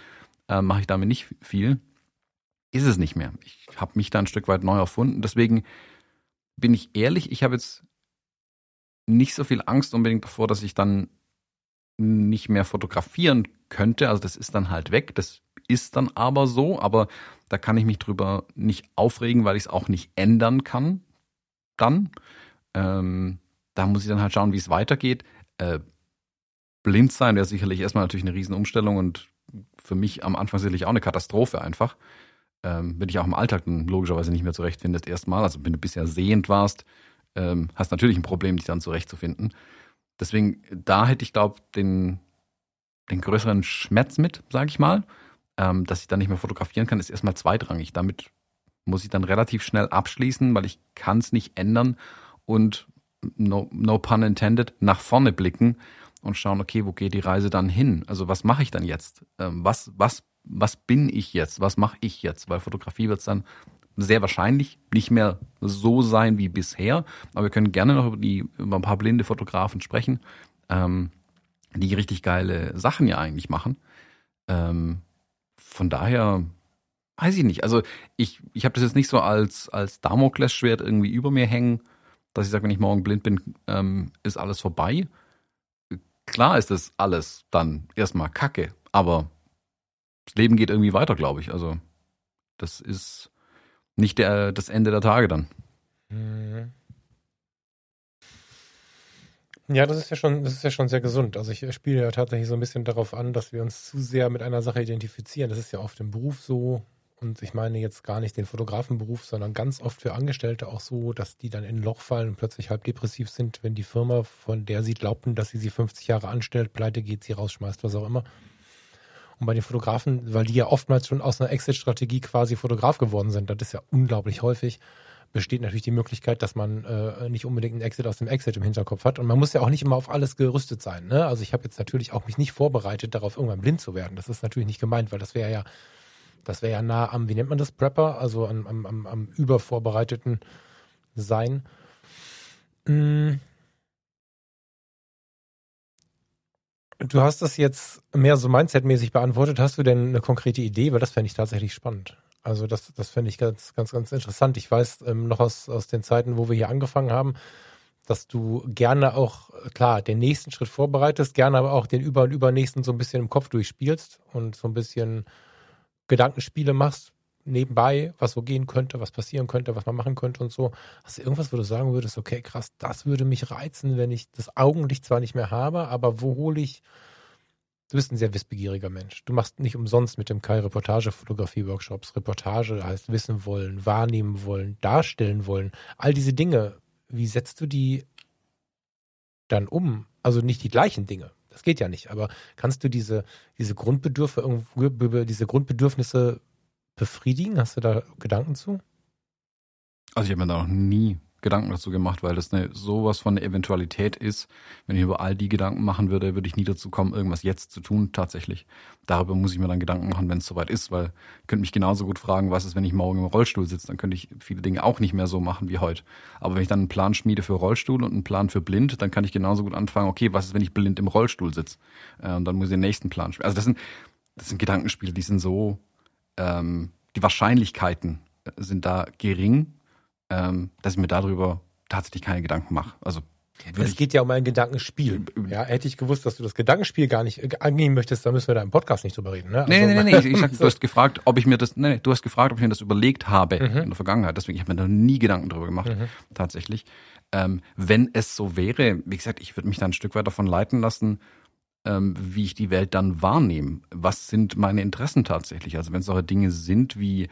äh, mache ich damit nicht viel. Ist es nicht mehr. Ich habe mich da ein Stück weit neu erfunden. Deswegen bin ich ehrlich, ich habe jetzt nicht so viel Angst unbedingt davor, dass ich dann nicht mehr fotografieren könnte. Also das ist dann halt weg. Das ist dann aber so, aber da kann ich mich drüber nicht aufregen, weil ich es auch nicht ändern kann. Dann. Ähm, da muss ich dann halt schauen, wie es weitergeht. Äh, blind sein wäre sicherlich erstmal natürlich eine Riesenumstellung und für mich am Anfang sicherlich auch eine Katastrophe einfach. Ähm, wenn ich auch im Alltag dann logischerweise nicht mehr zurechtfindest, erstmal. Also wenn du bisher sehend warst, ähm, hast natürlich ein Problem, dich dann zurechtzufinden. Deswegen, da hätte ich, glaube den, den größeren Schmerz mit, sage ich mal. Ähm, dass ich dann nicht mehr fotografieren kann, ist erstmal zweitrangig. Damit muss ich dann relativ schnell abschließen, weil ich kann es nicht ändern und no, no pun intended, nach vorne blicken und schauen, okay, wo geht die Reise dann hin? Also was mache ich dann jetzt? Ähm, was, was, was bin ich jetzt? Was mache ich jetzt? Weil Fotografie wird es dann sehr wahrscheinlich nicht mehr so sein wie bisher. Aber wir können gerne noch über, die, über ein paar blinde Fotografen sprechen, ähm, die richtig geile Sachen ja eigentlich machen. Ähm, von daher weiß ich nicht. Also ich, ich habe das jetzt nicht so als, als Damoklesschwert irgendwie über mir hängen, dass ich sage, wenn ich morgen blind bin, ähm, ist alles vorbei. Klar ist das alles dann erstmal Kacke, aber das Leben geht irgendwie weiter, glaube ich. Also das ist nicht der, das Ende der Tage dann. Mhm. Ja, das ist ja schon, das ist ja schon sehr gesund. Also ich spiele ja tatsächlich so ein bisschen darauf an, dass wir uns zu sehr mit einer Sache identifizieren. Das ist ja oft im Beruf so. Und ich meine jetzt gar nicht den Fotografenberuf, sondern ganz oft für Angestellte auch so, dass die dann in ein Loch fallen und plötzlich halb depressiv sind, wenn die Firma, von der sie glaubten, dass sie sie 50 Jahre anstellt, pleite geht, sie rausschmeißt, was auch immer. Und bei den Fotografen, weil die ja oftmals schon aus einer Exit-Strategie quasi Fotograf geworden sind, das ist ja unglaublich häufig, besteht natürlich die Möglichkeit, dass man äh, nicht unbedingt einen Exit aus dem Exit im Hinterkopf hat. Und man muss ja auch nicht immer auf alles gerüstet sein. Ne? Also ich habe jetzt natürlich auch mich nicht vorbereitet, darauf irgendwann blind zu werden. Das ist natürlich nicht gemeint, weil das wäre ja, das wäre ja nah am, wie nennt man das, Prepper, also am, am, am, am übervorbereiteten Sein. Hm. Du hast das jetzt mehr so Mindset-mäßig beantwortet. Hast du denn eine konkrete Idee? Weil das fände ich tatsächlich spannend. Also das, das fände ich ganz, ganz, ganz interessant. Ich weiß ähm, noch aus, aus den Zeiten, wo wir hier angefangen haben, dass du gerne auch, klar, den nächsten Schritt vorbereitest, gerne aber auch den über- und übernächsten so ein bisschen im Kopf durchspielst und so ein bisschen Gedankenspiele machst, nebenbei, was so gehen könnte, was passieren könnte, was man machen könnte und so. Hast du irgendwas, wo du sagen würdest, okay, krass, das würde mich reizen, wenn ich das Augenlicht zwar nicht mehr habe, aber wo hole ich, du bist ein sehr wissbegieriger Mensch. Du machst nicht umsonst mit dem Kai Reportage-Fotografie-Workshops. Reportage heißt wissen wollen, wahrnehmen wollen, darstellen wollen. All diese Dinge, wie setzt du die dann um? Also nicht die gleichen Dinge. Das geht ja nicht, aber kannst du diese, diese Grundbedürfnisse, diese Grundbedürfnisse befriedigen? Hast du da Gedanken zu? Also ich habe mir da noch nie Gedanken dazu gemacht, weil das eine sowas von eine Eventualität ist. Wenn ich über all die Gedanken machen würde, würde ich nie dazu kommen, irgendwas jetzt zu tun tatsächlich. Darüber muss ich mir dann Gedanken machen, wenn es soweit ist, weil ich könnte mich genauso gut fragen, was ist, wenn ich morgen im Rollstuhl sitze, dann könnte ich viele Dinge auch nicht mehr so machen wie heute. Aber wenn ich dann einen Plan schmiede für Rollstuhl und einen Plan für blind, dann kann ich genauso gut anfangen, okay, was ist, wenn ich blind im Rollstuhl sitze? Äh, und dann muss ich den nächsten Plan spielen. Also das sind, das sind Gedankenspiele, die sind so ähm, die Wahrscheinlichkeiten sind da gering, dass ich mir darüber tatsächlich keine Gedanken mache. Also es geht ja um ein Gedankenspiel. Ja, hätte ich gewusst, dass du das Gedankenspiel gar nicht äh, angehen möchtest, dann müssen wir da im Podcast nicht drüber reden. Ne? Also, nee, nee, nee, nee. Ich, sag, du hast gefragt, ob ich mir das, nee, nee, du hast gefragt, ob ich mir das überlegt habe mhm. in der Vergangenheit. Deswegen, ich habe mir da nie Gedanken drüber gemacht, mhm. tatsächlich. Ähm, wenn es so wäre, wie gesagt, ich würde mich da ein Stück weit davon leiten lassen, ähm, wie ich die Welt dann wahrnehme. Was sind meine Interessen tatsächlich? Also wenn es solche Dinge sind wie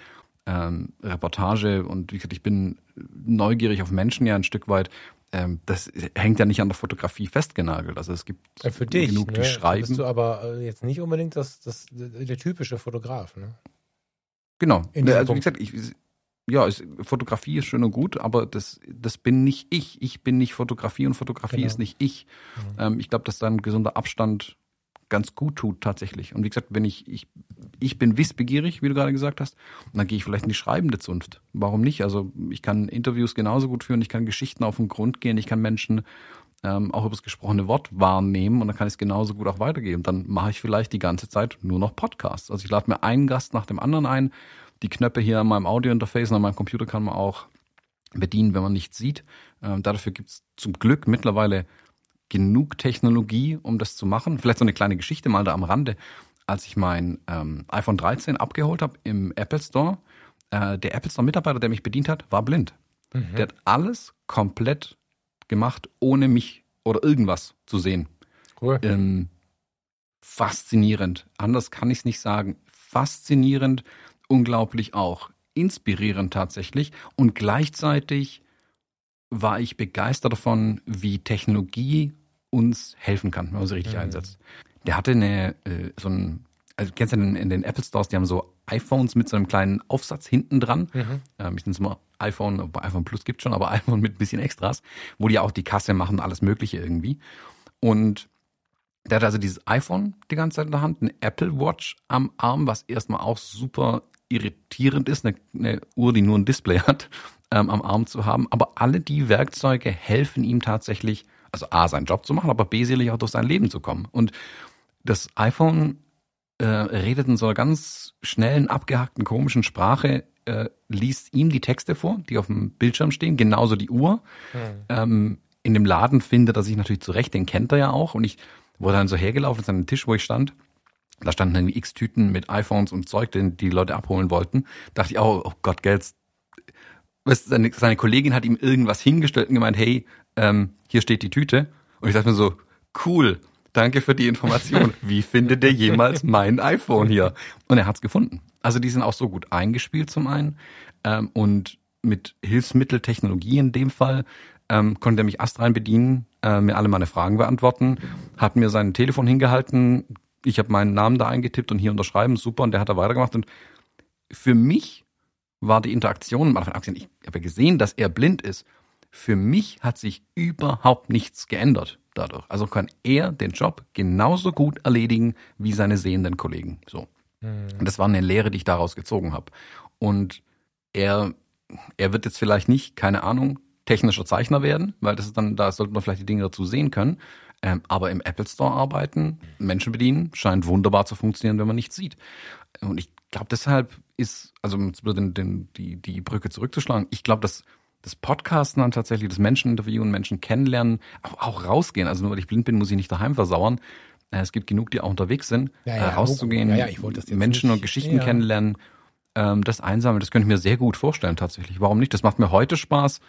ähm, Reportage und wie gesagt, ich bin neugierig auf Menschen ja ein Stück weit. Ähm, das hängt ja nicht an der Fotografie festgenagelt. Also es gibt ja, für dich, genug, die ne? schreiben. Bist du aber äh, jetzt nicht unbedingt das, das, der typische Fotograf, ne? Genau. Also wie gesagt, ich, ja, es, Fotografie ist schön und gut, aber das, das bin nicht ich. Ich bin nicht Fotografie und Fotografie genau. ist nicht ich. Mhm. Ähm, ich glaube, dass da ein gesunder Abstand ganz gut tut tatsächlich. Und wie gesagt, wenn ich, ich, ich bin wissbegierig, wie du gerade gesagt hast, dann gehe ich vielleicht in die schreibende Zunft. Warum nicht? Also ich kann Interviews genauso gut führen, ich kann Geschichten auf den Grund gehen, ich kann Menschen ähm, auch über das gesprochene Wort wahrnehmen und dann kann ich es genauso gut auch weitergeben. Dann mache ich vielleicht die ganze Zeit nur noch Podcasts. Also ich lade mir einen Gast nach dem anderen ein die Knöpfe hier an meinem Audiointerface und an meinem Computer kann man auch bedienen, wenn man nichts sieht. Ähm, dafür gibt es zum Glück mittlerweile genug Technologie, um das zu machen. Vielleicht so eine kleine Geschichte mal da am Rande. Als ich mein ähm, iPhone 13 abgeholt habe im Apple Store, äh, der Apple Store-Mitarbeiter, der mich bedient hat, war blind. Mhm. Der hat alles komplett gemacht, ohne mich oder irgendwas zu sehen. Cool. Ähm, faszinierend. Anders kann ich es nicht sagen. Faszinierend unglaublich auch inspirierend tatsächlich und gleichzeitig war ich begeistert davon, wie Technologie uns helfen kann, wenn man sie richtig mhm. einsetzt. Der hatte eine, äh, so ein, also kennst du in, in, den Apple Stores, die haben so iPhones mit so einem kleinen Aufsatz hinten dran. Mhm. Ähm, ich nenne es mal iPhone, bei iPhone Plus gibt schon, aber iPhone mit ein bisschen Extras, wo die auch die Kasse machen, alles Mögliche irgendwie. Und der hat also dieses iPhone die ganze Zeit in der Hand, eine Apple Watch am Arm, was erstmal auch super irritierend ist, eine, eine Uhr, die nur ein Display hat, ähm, am Arm zu haben. Aber alle die Werkzeuge helfen ihm tatsächlich, also A, seinen Job zu machen, aber B, sicherlich auch durch sein Leben zu kommen. Und das iPhone äh, redet in so einer ganz schnellen, abgehackten, komischen Sprache, äh, liest ihm die Texte vor, die auf dem Bildschirm stehen, genauso die Uhr. Hm. Ähm, in dem Laden findet er sich natürlich zurecht, den kennt er ja auch. Und ich wurde dann so hergelaufen an den Tisch, wo ich stand da standen dann x Tüten mit iPhones und Zeug, den die Leute abholen wollten. Da dachte ich auch, oh Gott, Geld. Seine, seine Kollegin hat ihm irgendwas hingestellt und gemeint, hey, ähm, hier steht die Tüte. Und ich dachte mir so, cool, danke für die Information. Wie findet der jemals mein iPhone hier? Und er hat's gefunden. Also die sind auch so gut eingespielt zum einen ähm, und mit Hilfsmitteltechnologie in dem Fall ähm, konnte er mich astrein bedienen, äh, mir alle meine Fragen beantworten, hat mir sein Telefon hingehalten, Ich habe meinen Namen da eingetippt und hier unterschreiben, super, und der hat da weitergemacht. Und für mich war die Interaktion, mal davon ich habe ja gesehen, dass er blind ist. Für mich hat sich überhaupt nichts geändert dadurch. Also kann er den Job genauso gut erledigen wie seine sehenden Kollegen. So. Mhm. Und das war eine Lehre, die ich daraus gezogen habe. Und er, er wird jetzt vielleicht nicht, keine Ahnung, technischer Zeichner werden, weil das ist dann, da sollte man vielleicht die Dinge dazu sehen können. Ähm, aber im Apple Store arbeiten, Menschen bedienen, scheint wunderbar zu funktionieren, wenn man nichts sieht. Und ich glaube, deshalb ist, also um den, den, die, die Brücke zurückzuschlagen, ich glaube, dass das Podcasten dann tatsächlich, das Menschen interviewen, Menschen kennenlernen, auch, auch rausgehen. Also nur weil ich blind bin, muss ich nicht daheim versauern. Äh, es gibt genug, die auch unterwegs sind, ja, ja, äh, rauszugehen, ja, Menschen nicht. und Geschichten kennenlernen. Ähm, das Einsammeln, das könnte ich mir sehr gut vorstellen tatsächlich. Warum nicht? Das macht mir heute Spaß.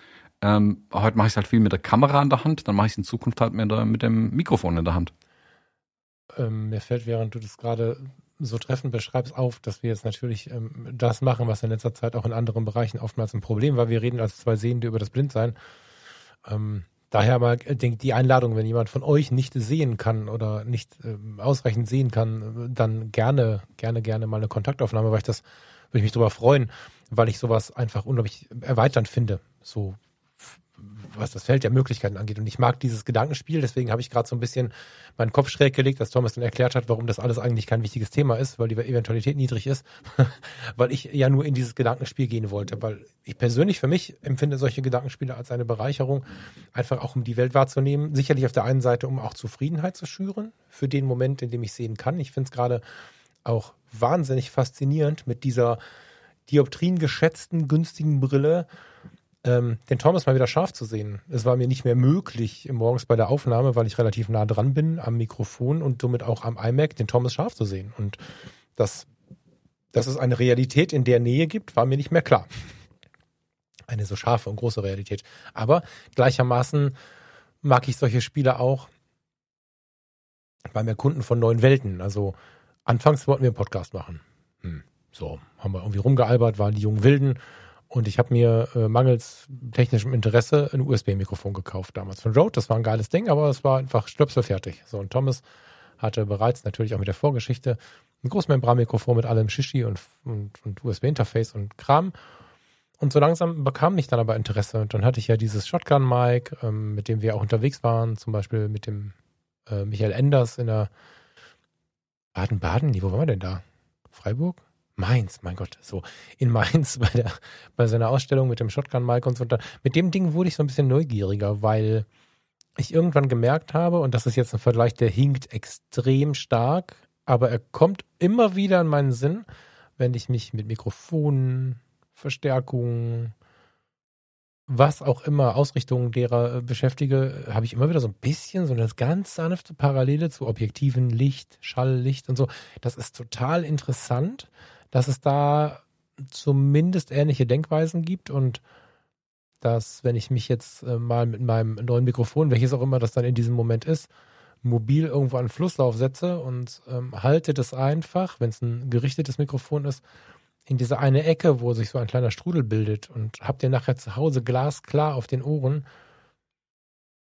Ähm, heute mache ich es halt viel mit der Kamera in der Hand, dann mache ich es in Zukunft halt mit, der, mit dem Mikrofon in der Hand. Ähm, mir fällt, während du das gerade so treffend beschreibst, auf, dass wir jetzt natürlich ähm, das machen, was in letzter Zeit auch in anderen Bereichen oftmals ein Problem war. Wir reden als zwei Sehende über das Blindsein. Ähm, daher mal denkt die Einladung, wenn jemand von euch nicht sehen kann oder nicht ähm, ausreichend sehen kann, dann gerne, gerne, gerne mal eine Kontaktaufnahme, weil ich das würde ich mich darüber freuen, weil ich sowas einfach unglaublich erweiternd finde. So was das Feld der Möglichkeiten angeht. Und ich mag dieses Gedankenspiel, deswegen habe ich gerade so ein bisschen meinen Kopf schräg gelegt, dass Thomas dann erklärt hat, warum das alles eigentlich kein wichtiges Thema ist, weil die Eventualität niedrig ist, weil ich ja nur in dieses Gedankenspiel gehen wollte, weil ich persönlich für mich empfinde solche Gedankenspiele als eine Bereicherung, einfach auch um die Welt wahrzunehmen. Sicherlich auf der einen Seite, um auch Zufriedenheit zu schüren für den Moment, in dem ich sehen kann. Ich finde es gerade auch wahnsinnig faszinierend mit dieser Dioptrien geschätzten günstigen Brille ähm, den Thomas mal wieder scharf zu sehen. Es war mir nicht mehr möglich morgens bei der Aufnahme, weil ich relativ nah dran bin am Mikrofon und somit auch am iMac, den Thomas scharf zu sehen. Und das, dass es eine Realität in der Nähe gibt, war mir nicht mehr klar. Eine so scharfe und große Realität. Aber gleichermaßen mag ich solche Spiele auch bei mir Kunden von neuen Welten. Also anfangs wollten wir einen Podcast machen. Hm. So, haben wir irgendwie rumgealbert, waren die jungen Wilden und ich habe mir äh, mangels technischem Interesse ein USB-Mikrofon gekauft damals von Rode. Das war ein geiles Ding, aber es war einfach stöpselfertig. So, und Thomas hatte bereits natürlich auch mit der Vorgeschichte ein Großmembran-Mikrofon mit allem Shishi und, und, und USB-Interface und Kram. Und so langsam bekam ich dann aber Interesse. Und dann hatte ich ja dieses Shotgun-Mic, ähm, mit dem wir auch unterwegs waren, zum Beispiel mit dem äh, Michael Enders in der Baden-Baden. Wo waren wir denn da? Freiburg? Mainz, mein Gott, so in Mainz bei, der, bei seiner Ausstellung mit dem Shotgun-Mike und so. Und mit dem Ding wurde ich so ein bisschen neugieriger, weil ich irgendwann gemerkt habe, und das ist jetzt ein Vergleich, der hinkt extrem stark, aber er kommt immer wieder in meinen Sinn, wenn ich mich mit Mikrofonen, Verstärkungen, was auch immer, Ausrichtungen derer äh, beschäftige, habe ich immer wieder so ein bisschen so eine ganz sanfte Parallele zu Objektiven, Licht, Schall, Licht und so. Das ist total interessant dass es da zumindest ähnliche Denkweisen gibt und dass, wenn ich mich jetzt äh, mal mit meinem neuen Mikrofon, welches auch immer das dann in diesem Moment ist, mobil irgendwo an Flusslauf setze und ähm, halte das einfach, wenn es ein gerichtetes Mikrofon ist, in diese eine Ecke, wo sich so ein kleiner Strudel bildet und habt ihr nachher zu Hause glasklar auf den Ohren.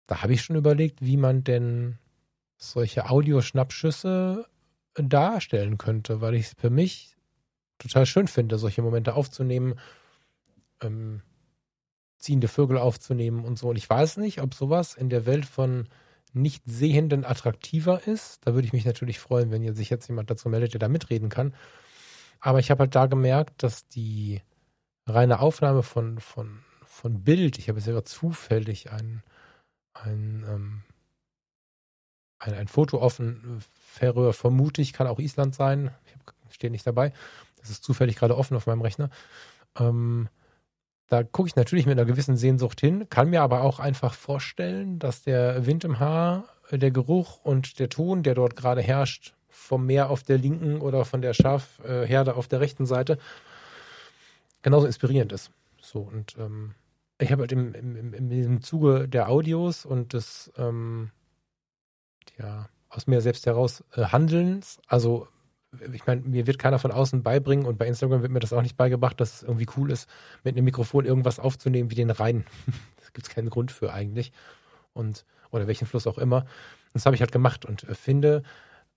Da habe ich schon überlegt, wie man denn solche Audioschnappschüsse darstellen könnte, weil ich es für mich total schön finde, solche Momente aufzunehmen, ähm, ziehende Vögel aufzunehmen und so. Und ich weiß nicht, ob sowas in der Welt von Nicht-Sehenden attraktiver ist. Da würde ich mich natürlich freuen, wenn sich jetzt jemand dazu meldet, der da mitreden kann. Aber ich habe halt da gemerkt, dass die reine Aufnahme von, von, von Bild, ich habe jetzt ja zufällig ein, ein, ähm, ein, ein Foto offen, Färöer vermute ich, kann auch Island sein, ich stehe nicht dabei, das ist zufällig gerade offen auf meinem Rechner. Ähm, da gucke ich natürlich mit einer gewissen Sehnsucht hin, kann mir aber auch einfach vorstellen, dass der Wind im Haar, der Geruch und der Ton, der dort gerade herrscht, vom Meer auf der linken oder von der Schafherde auf der rechten Seite, genauso inspirierend ist. So, und ähm, ich habe halt im, im, im, im Zuge der Audios und des ähm, ja, aus mir selbst heraus äh, Handelns, also ich meine, mir wird keiner von außen beibringen und bei Instagram wird mir das auch nicht beigebracht, dass es irgendwie cool ist, mit einem Mikrofon irgendwas aufzunehmen wie den Rhein. das gibt es keinen Grund für eigentlich. Und, oder welchen Fluss auch immer. Das habe ich halt gemacht und finde,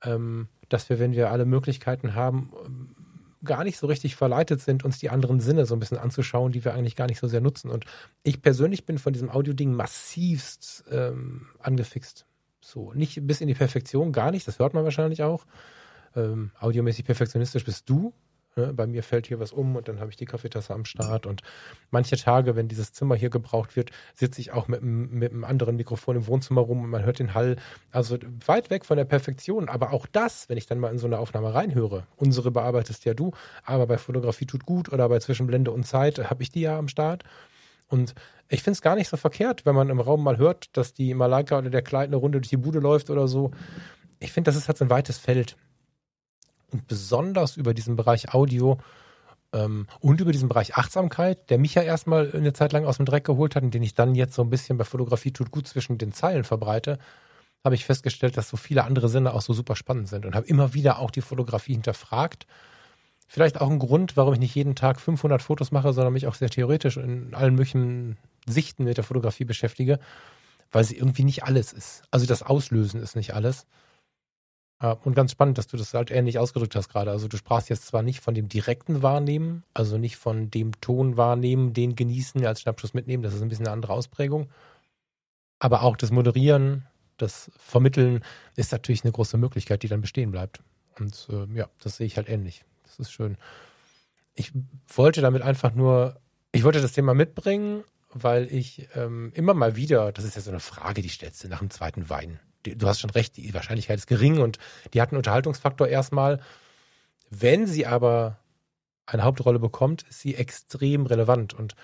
ähm, dass wir, wenn wir alle Möglichkeiten haben, ähm, gar nicht so richtig verleitet sind, uns die anderen Sinne so ein bisschen anzuschauen, die wir eigentlich gar nicht so sehr nutzen. Und ich persönlich bin von diesem Audio-Ding massivst ähm, angefixt. So, nicht bis in die Perfektion, gar nicht, das hört man wahrscheinlich auch. Ähm, audiomäßig perfektionistisch bist du, Ne? Bei mir fällt hier was um und dann habe ich die Kaffeetasse am Start. Und manche Tage, wenn dieses Zimmer hier gebraucht wird, sitze ich auch mit, mit einem anderen Mikrofon im Wohnzimmer rum und man hört den Hall. Also weit weg von der Perfektion. Aber auch das, wenn ich dann mal in so eine Aufnahme reinhöre, unsere bearbeitest ja du, aber bei Fotografie tut gut oder bei Zwischenblende und Zeit habe ich die ja am Start. Und ich finde es gar nicht so verkehrt, wenn man im Raum mal hört, dass die Malaika oder der Kleid eine Runde durch die Bude läuft oder so. Ich finde, das ist halt so ein weites Feld und besonders über diesen Bereich Audio ähm, und über diesen Bereich Achtsamkeit, der mich ja erstmal eine Zeit lang aus dem Dreck geholt hat und den ich dann jetzt so ein bisschen bei Fotografie tut gut zwischen den Zeilen verbreite, habe ich festgestellt, dass so viele andere Sinne auch so super spannend sind und habe immer wieder auch die Fotografie hinterfragt. Vielleicht auch ein Grund, warum ich nicht jeden Tag 500 Fotos mache, sondern mich auch sehr theoretisch in allen möglichen Sichten mit der Fotografie beschäftige, weil sie irgendwie nicht alles ist. Also das Auslösen ist nicht alles. Und ganz spannend, dass du das halt ähnlich ausgedrückt hast gerade. Also du sprachst jetzt zwar nicht von dem direkten Wahrnehmen, also nicht von dem Ton wahrnehmen, den genießen, als Schnappschuss mitnehmen, das ist ein bisschen eine andere Ausprägung. Aber auch das Moderieren, das Vermitteln ist natürlich eine große Möglichkeit, die dann bestehen bleibt. Und äh, ja, das sehe ich halt ähnlich. Das ist schön. Ich wollte damit einfach nur, ich wollte das Thema mitbringen, weil ich ähm, immer mal wieder, das ist ja so eine Frage, die stellst du nach dem zweiten Wein du hast schon recht, die Wahrscheinlichkeit ist gering und die hat einen Unterhaltungsfaktor erstmal. Wenn sie aber eine Hauptrolle bekommt, ist sie extrem relevant. Und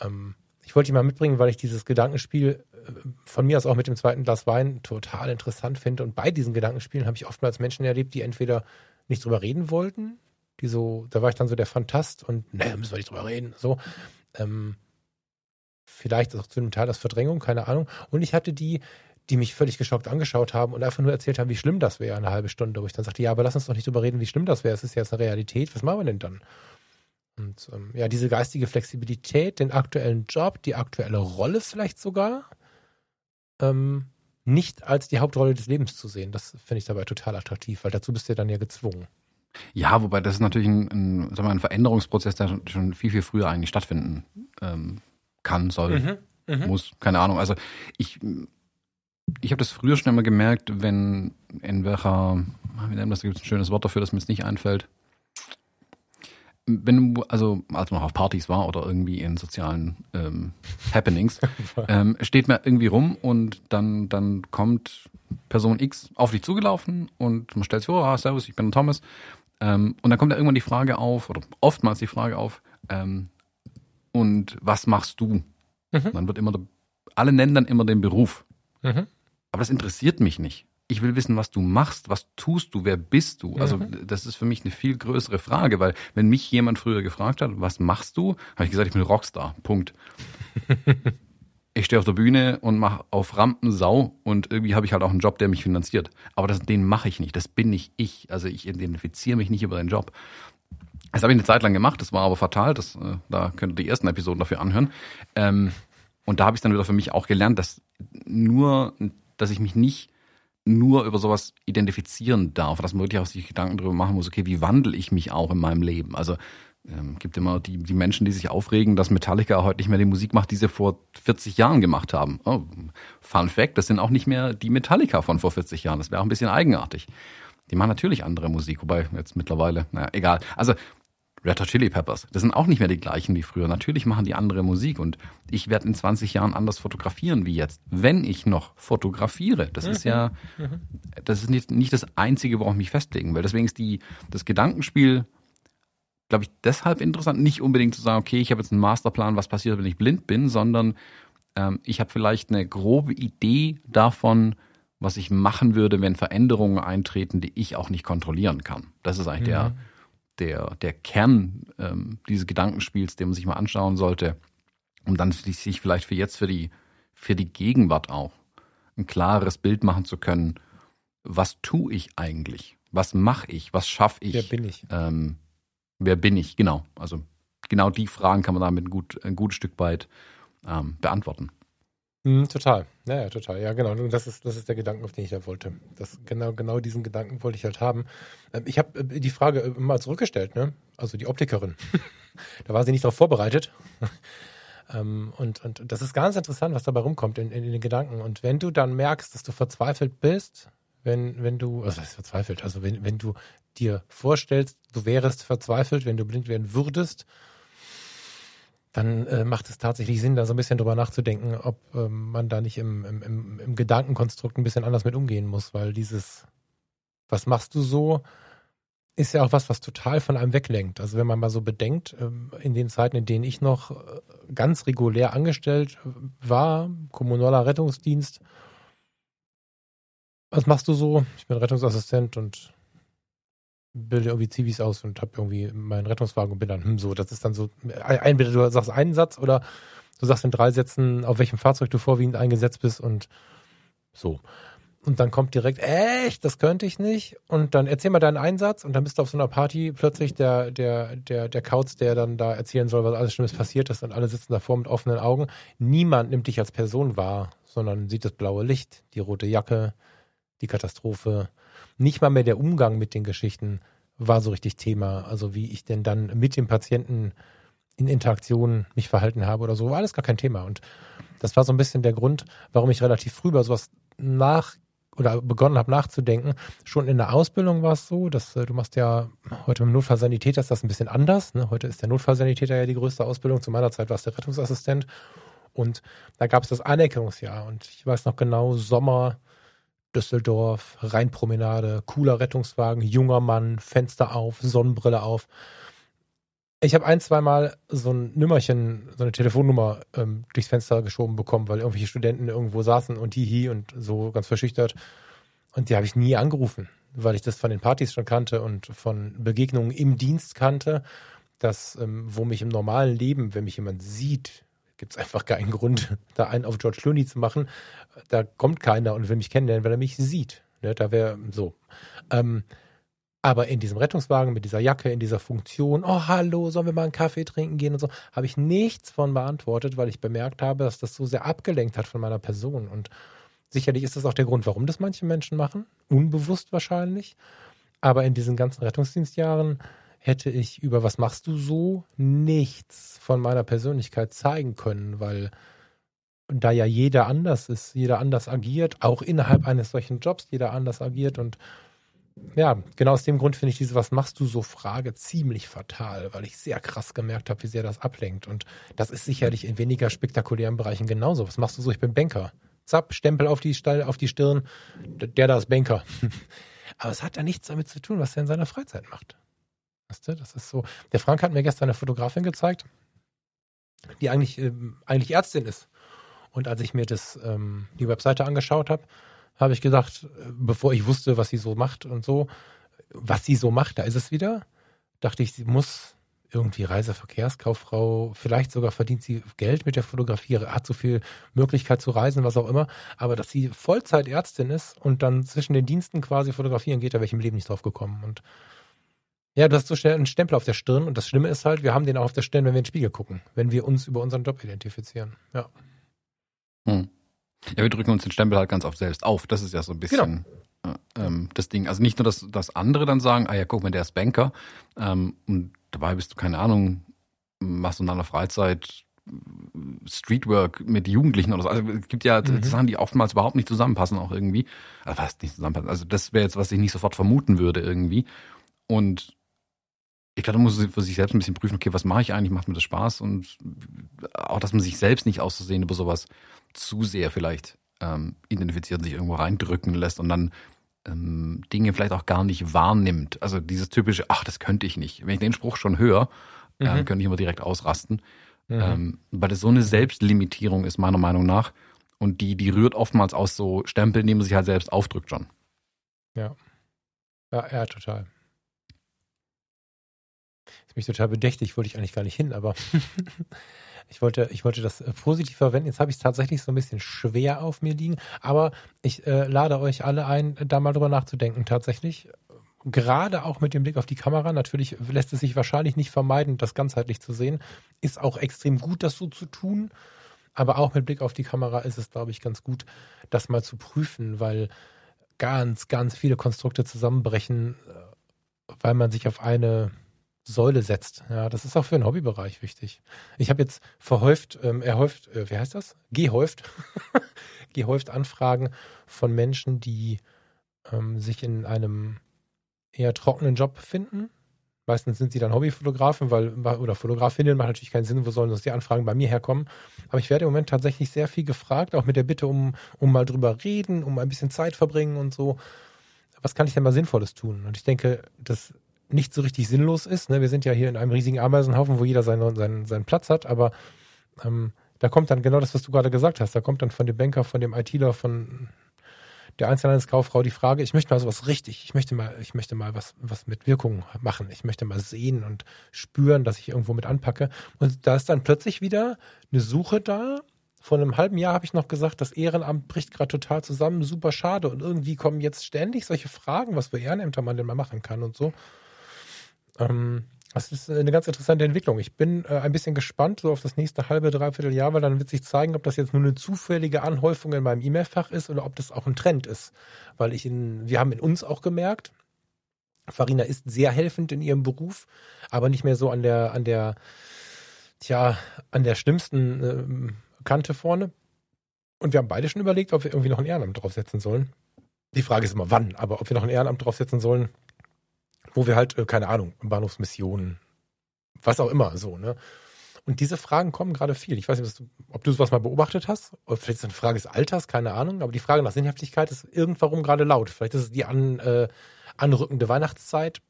ähm, ich wollte die mal mitbringen, weil ich dieses Gedankenspiel äh, von mir aus auch mit dem zweiten Glas Wein total interessant finde. Und bei diesen Gedankenspielen habe ich oftmals Menschen erlebt, die entweder nicht drüber reden wollten, die so, da war ich dann so der Fantast und ne, müssen wir nicht drüber reden, so. Ähm, vielleicht auch zu einem Teil aus Verdrängung, keine Ahnung. Und ich hatte die, die mich völlig geschockt angeschaut haben und einfach nur erzählt haben, wie schlimm das wäre, eine halbe Stunde, wo ich dann sagte, ja, aber lass uns doch nicht drüber reden, wie schlimm das wäre. Es ist ja jetzt eine Realität. Was machen wir denn dann? Und ähm, ja, diese geistige Flexibilität, den aktuellen Job, die aktuelle Rolle vielleicht sogar, ähm, nicht als die Hauptrolle des Lebens zu sehen. Das finde ich dabei total attraktiv, weil dazu bist du dann ja gezwungen. Ja, wobei das ist natürlich ein, ein, sagen wir, ein Veränderungsprozess, der schon viel, viel früher eigentlich stattfinden ähm, kann, soll, mhm, mhm. muss, keine Ahnung. Also ich ich habe das früher schon immer gemerkt, wenn in welcher, wie nennt das, da gibt es ein schönes Wort dafür, das mir jetzt nicht einfällt. Wenn du, also als man noch auf Partys war oder irgendwie in sozialen ähm, Happenings, ähm, steht man irgendwie rum und dann, dann kommt Person X auf dich zugelaufen und man stellt sich vor, ah, servus, ich bin Thomas. Ähm, und dann kommt da irgendwann die Frage auf, oder oftmals die Frage auf, ähm, und was machst du? Mhm. Dann wird immer, alle nennen dann immer den Beruf. Mhm. Aber das interessiert mich nicht. Ich will wissen, was du machst, was tust du, wer bist du? Also mhm. das ist für mich eine viel größere Frage, weil wenn mich jemand früher gefragt hat, was machst du, habe ich gesagt, ich bin Rockstar. Punkt. ich stehe auf der Bühne und mache auf Rampen Sau und irgendwie habe ich halt auch einen Job, der mich finanziert. Aber das, den mache ich nicht. Das bin nicht ich. Also ich identifiziere mich nicht über den Job. Das habe ich eine Zeit lang gemacht, das war aber fatal. Das, äh, da könnt ihr die ersten Episoden dafür anhören. Ähm, und da habe ich dann wieder für mich auch gelernt, dass nur ein dass ich mich nicht nur über sowas identifizieren darf, dass man wirklich auch sich Gedanken darüber machen muss, okay, wie wandle ich mich auch in meinem Leben? Also ähm, gibt immer die, die Menschen, die sich aufregen, dass Metallica heute nicht mehr die Musik macht, die sie vor 40 Jahren gemacht haben. Oh, Fun Fact, das sind auch nicht mehr die Metallica von vor 40 Jahren. Das wäre auch ein bisschen eigenartig. Die machen natürlich andere Musik, wobei jetzt mittlerweile, naja, egal. Also Red Hot Chili Peppers. Das sind auch nicht mehr die gleichen wie früher. Natürlich machen die andere Musik und ich werde in 20 Jahren anders fotografieren wie jetzt, wenn ich noch fotografiere. Das mhm. ist ja, das ist nicht, nicht das Einzige, worauf ich mich festlegen will. Deswegen ist die, das Gedankenspiel, glaube ich, deshalb interessant, nicht unbedingt zu sagen, okay, ich habe jetzt einen Masterplan, was passiert, wenn ich blind bin, sondern ähm, ich habe vielleicht eine grobe Idee davon, was ich machen würde, wenn Veränderungen eintreten, die ich auch nicht kontrollieren kann. Das ist eigentlich mhm. der der, der Kern ähm, dieses Gedankenspiels, den man sich mal anschauen sollte, um dann sich vielleicht für jetzt, für die, für die Gegenwart auch ein klares Bild machen zu können, was tue ich eigentlich? Was mache ich? Was schaffe ich? Wer bin ich? Ähm, wer bin ich? Genau. Also genau die Fragen kann man damit ein, gut, ein gutes Stück weit ähm, beantworten. Mm, total. Ja, ja, total. Ja, genau. Und das ist, das ist der Gedanke, auf den ich da wollte. Das, genau, genau diesen Gedanken wollte ich halt haben. Ähm, ich habe äh, die Frage äh, mal zurückgestellt, ne? Also die Optikerin. da war sie nicht darauf vorbereitet. ähm, und, und das ist ganz interessant, was dabei rumkommt in, in, in, den Gedanken. Und wenn du dann merkst, dass du verzweifelt bist, wenn, wenn du, also heißt verzweifelt, also wenn, wenn du dir vorstellst, du wärest verzweifelt, wenn du blind werden würdest, dann äh, macht es tatsächlich Sinn, da so ein bisschen drüber nachzudenken, ob ähm, man da nicht im, im, im, Gedankenkonstrukt ein bisschen anders mit umgehen muss, weil dieses, was machst du so, ist ja auch was, was total von einem weglenkt. Also wenn man mal so bedenkt, ähm, in den Zeiten, in denen ich noch äh, ganz regulär angestellt äh, war, kommunaler Rettungsdienst, was machst du so? Ich bin Rettungsassistent und bilde irgendwie Zivis aus und habe irgendwie meinen Rettungswagen und bin dann, hm, so, das ist dann so, entweder du sagst einen Satz oder du sagst in drei Sätzen, auf welchem Fahrzeug du vorwiegend eingesetzt bist und so. Und dann kommt direkt, echt, das könnte ich nicht. Und dann erzähl mal deinen Einsatz und dann bist du auf so einer Party plötzlich der, der, der, der Kauz, der dann da erzählen soll, was alles Schlimmes passiert ist und alle sitzen davor mit offenen Augen. Niemand nimmt dich als Person wahr, sondern sieht das blaue Licht, die rote Jacke, die Katastrophe, nicht mal mehr der Umgang mit den Geschichten war so richtig Thema. Also wie ich denn dann mit dem Patienten in Interaktion mich verhalten habe oder so, war alles gar kein Thema. Und das war so ein bisschen der Grund, warum ich relativ früh über sowas nach oder begonnen habe nachzudenken. Schon in der Ausbildung war es so, dass äh, du machst ja heute mit Notfallsanitäter ist das ein bisschen anders. Ne? Heute ist der Notfallsanitäter ja die größte Ausbildung. Zu meiner Zeit war es der Rettungsassistent. Und da gab es das Anerkennungsjahr. Und ich weiß noch genau, Sommer Düsseldorf, Rheinpromenade, cooler Rettungswagen, junger Mann, Fenster auf, Sonnenbrille auf. Ich habe ein, zweimal so ein Nümmerchen, so eine Telefonnummer ähm, durchs Fenster geschoben bekommen, weil irgendwelche Studenten irgendwo saßen und hihi und so ganz verschüchtert. Und die habe ich nie angerufen, weil ich das von den Partys schon kannte und von Begegnungen im Dienst kannte, dass, ähm, wo mich im normalen Leben, wenn mich jemand sieht, gibt es einfach keinen Grund, da einen auf George Clooney zu machen. Da kommt keiner und will mich kennenlernen, weil er mich sieht. Ne, da wäre so. Ähm, aber in diesem Rettungswagen mit dieser Jacke, in dieser Funktion, oh hallo, sollen wir mal einen Kaffee trinken gehen und so, habe ich nichts von beantwortet, weil ich bemerkt habe, dass das so sehr abgelenkt hat von meiner Person. Und sicherlich ist das auch der Grund, warum das manche Menschen machen. Unbewusst wahrscheinlich. Aber in diesen ganzen Rettungsdienstjahren hätte ich über was machst du so nichts von meiner Persönlichkeit zeigen können, weil da ja jeder anders ist, jeder anders agiert, auch innerhalb eines solchen Jobs jeder anders agiert und ja, genau aus dem Grund finde ich diese Was machst du so Frage ziemlich fatal, weil ich sehr krass gemerkt habe, wie sehr das ablenkt. Und das ist sicherlich in weniger spektakulären Bereichen genauso. Was machst du so? Ich bin Banker. Zapp, Stempel auf die, auf die Stirn, der da ist Banker. Aber es hat ja nichts damit zu tun, was er in seiner Freizeit macht. Weißt du, das ist so. Der Frank hat mir gestern eine Fotografin gezeigt, die eigentlich, äh, eigentlich Ärztin ist. Und als ich mir das, ähm, die Webseite angeschaut habe, habe ich gedacht, äh, bevor ich wusste, was sie so macht und so, was sie so macht, da ist es wieder, dachte ich, sie muss irgendwie Reiseverkehrskauffrau, vielleicht sogar verdient sie Geld mit der Fotografie, hat so viel Möglichkeit zu reisen, was auch immer, aber dass sie Vollzeitärztin ist und dann zwischen den Diensten quasi fotografieren geht, da wäre ich im Leben nicht drauf gekommen. Und ja, du hast so schnell einen Stempel auf der Stirn und das Schlimme ist halt, wir haben den auch auf der Stirn, wenn wir in den Spiegel gucken, wenn wir uns über unseren Job identifizieren. Ja. Hm. Ja, wir drücken uns den Stempel halt ganz oft selbst auf. Das ist ja so ein bisschen genau. äh, ähm, das Ding. Also nicht nur, dass, dass andere dann sagen, ah ja, guck mal, der ist Banker. Ähm, und dabei bist du, keine Ahnung, machst du in deiner Freizeit Streetwork mit Jugendlichen oder so. Also es gibt ja mhm. Sachen, die oftmals überhaupt nicht zusammenpassen, auch irgendwie. Also was nicht zusammenpassen. Also das wäre jetzt, was ich nicht sofort vermuten würde, irgendwie. Und ich glaube, da muss man für sich selbst ein bisschen prüfen, okay, was mache ich eigentlich, macht mir das Spaß und auch, dass man sich selbst nicht auszusehen über sowas zu sehr vielleicht ähm, identifiziert, sich irgendwo reindrücken lässt und dann ähm, Dinge vielleicht auch gar nicht wahrnimmt. Also dieses typische, ach, das könnte ich nicht. Wenn ich den Spruch schon höre, mhm. äh, könnte ich immer direkt ausrasten. Mhm. Ähm, weil das so eine Selbstlimitierung ist, meiner Meinung nach. Und die, die rührt oftmals aus so Stempeln, die man sich halt selbst aufdrückt schon. Ja. Ja, ja, total. Ist mich total bedächtig, wollte ich eigentlich gar nicht hin, aber ich wollte, ich wollte das äh, positiv verwenden. Jetzt habe ich es tatsächlich so ein bisschen schwer auf mir liegen, aber ich äh, lade euch alle ein, da mal drüber nachzudenken. Tatsächlich, gerade auch mit dem Blick auf die Kamera, natürlich lässt es sich wahrscheinlich nicht vermeiden, das ganzheitlich zu sehen. Ist auch extrem gut, das so zu tun. aber auch mit Blick auf die Kamera ist es, glaube ich, ganz gut, das mal zu prüfen, weil ganz, ganz viele Konstrukte zusammenbrechen, äh, weil man sich auf eine Säule setzt. Ja, das ist auch für den Hobbybereich wichtig. Ich habe jetzt verhäuft, ähm, erhäuft, äh, wie heißt das? Gehäuft, gehäuft Anfragen von Menschen, die ähm, sich in einem eher trockenen Job befinden. Meistens sind sie dann Hobbyfotografen, weil, oder Fotografinnen, macht natürlich keinen Sinn, wo sollen sonst die Anfragen bei mir herkommen. Aber ich werde im Moment tatsächlich sehr viel gefragt, auch mit der Bitte um, um mal drüber reden, um ein bisschen Zeit verbringen und so. Was kann ich denn mal Sinnvolles tun? Und ich denke, das nicht so richtig sinnlos ist. Ne? Wir sind ja hier in einem riesigen Ameisenhaufen, wo jeder seinen, seinen, seinen Platz hat, aber ähm, da kommt dann genau das, was du gerade gesagt hast. Da kommt dann von dem Banker, von dem ITler, von der Einzelhandelskauffrau die Frage, ich möchte mal sowas richtig, ich möchte mal, ich möchte mal was, was mit Wirkung machen. Ich möchte mal sehen und spüren, dass ich irgendwo mit anpacke. Und da ist dann plötzlich wieder eine Suche da. Vor einem halben Jahr habe ich noch gesagt, das Ehrenamt bricht gerade total zusammen, super schade. Und irgendwie kommen jetzt ständig solche Fragen, was für Ehrenämter man denn mal machen kann und so. Ähm, das ist eine ganz interessante Entwicklung. Ich bin äh, ein bisschen gespannt so auf das nächste halbe, dreiviertel Jahr, weil dann wird sich zeigen, ob das jetzt nur eine zufällige Anhäufung in meinem E-Mail-Fach ist oder ob das auch ein Trend ist. Weil ich in, wir haben in uns auch gemerkt, Farina ist sehr helfend in ihrem Beruf, aber nicht mehr so an der, an der, tja, an der schlimmsten äh, Kante vorne. Und wir haben beide schon überlegt, ob wir irgendwie noch ein Ehrenamt draufsetzen sollen. Die Frage ist immer wann, aber ob wir noch ein Ehrenamt draufsetzen sollen, wo wir halt, äh, keine Ahnung, Bahnhofsmissionen, was auch immer, so, ne? Und diese Fragen kommen gerade viel. Ich weiß nicht, ob du sowas mal beobachtet hast. Oder vielleicht ist es eine Frage des Alters, keine Ahnung. Aber die Frage nach Sinnhaftigkeit ist irgendwann gerade laut. Vielleicht ist es die an, äh, anrückende Weihnachtszeit.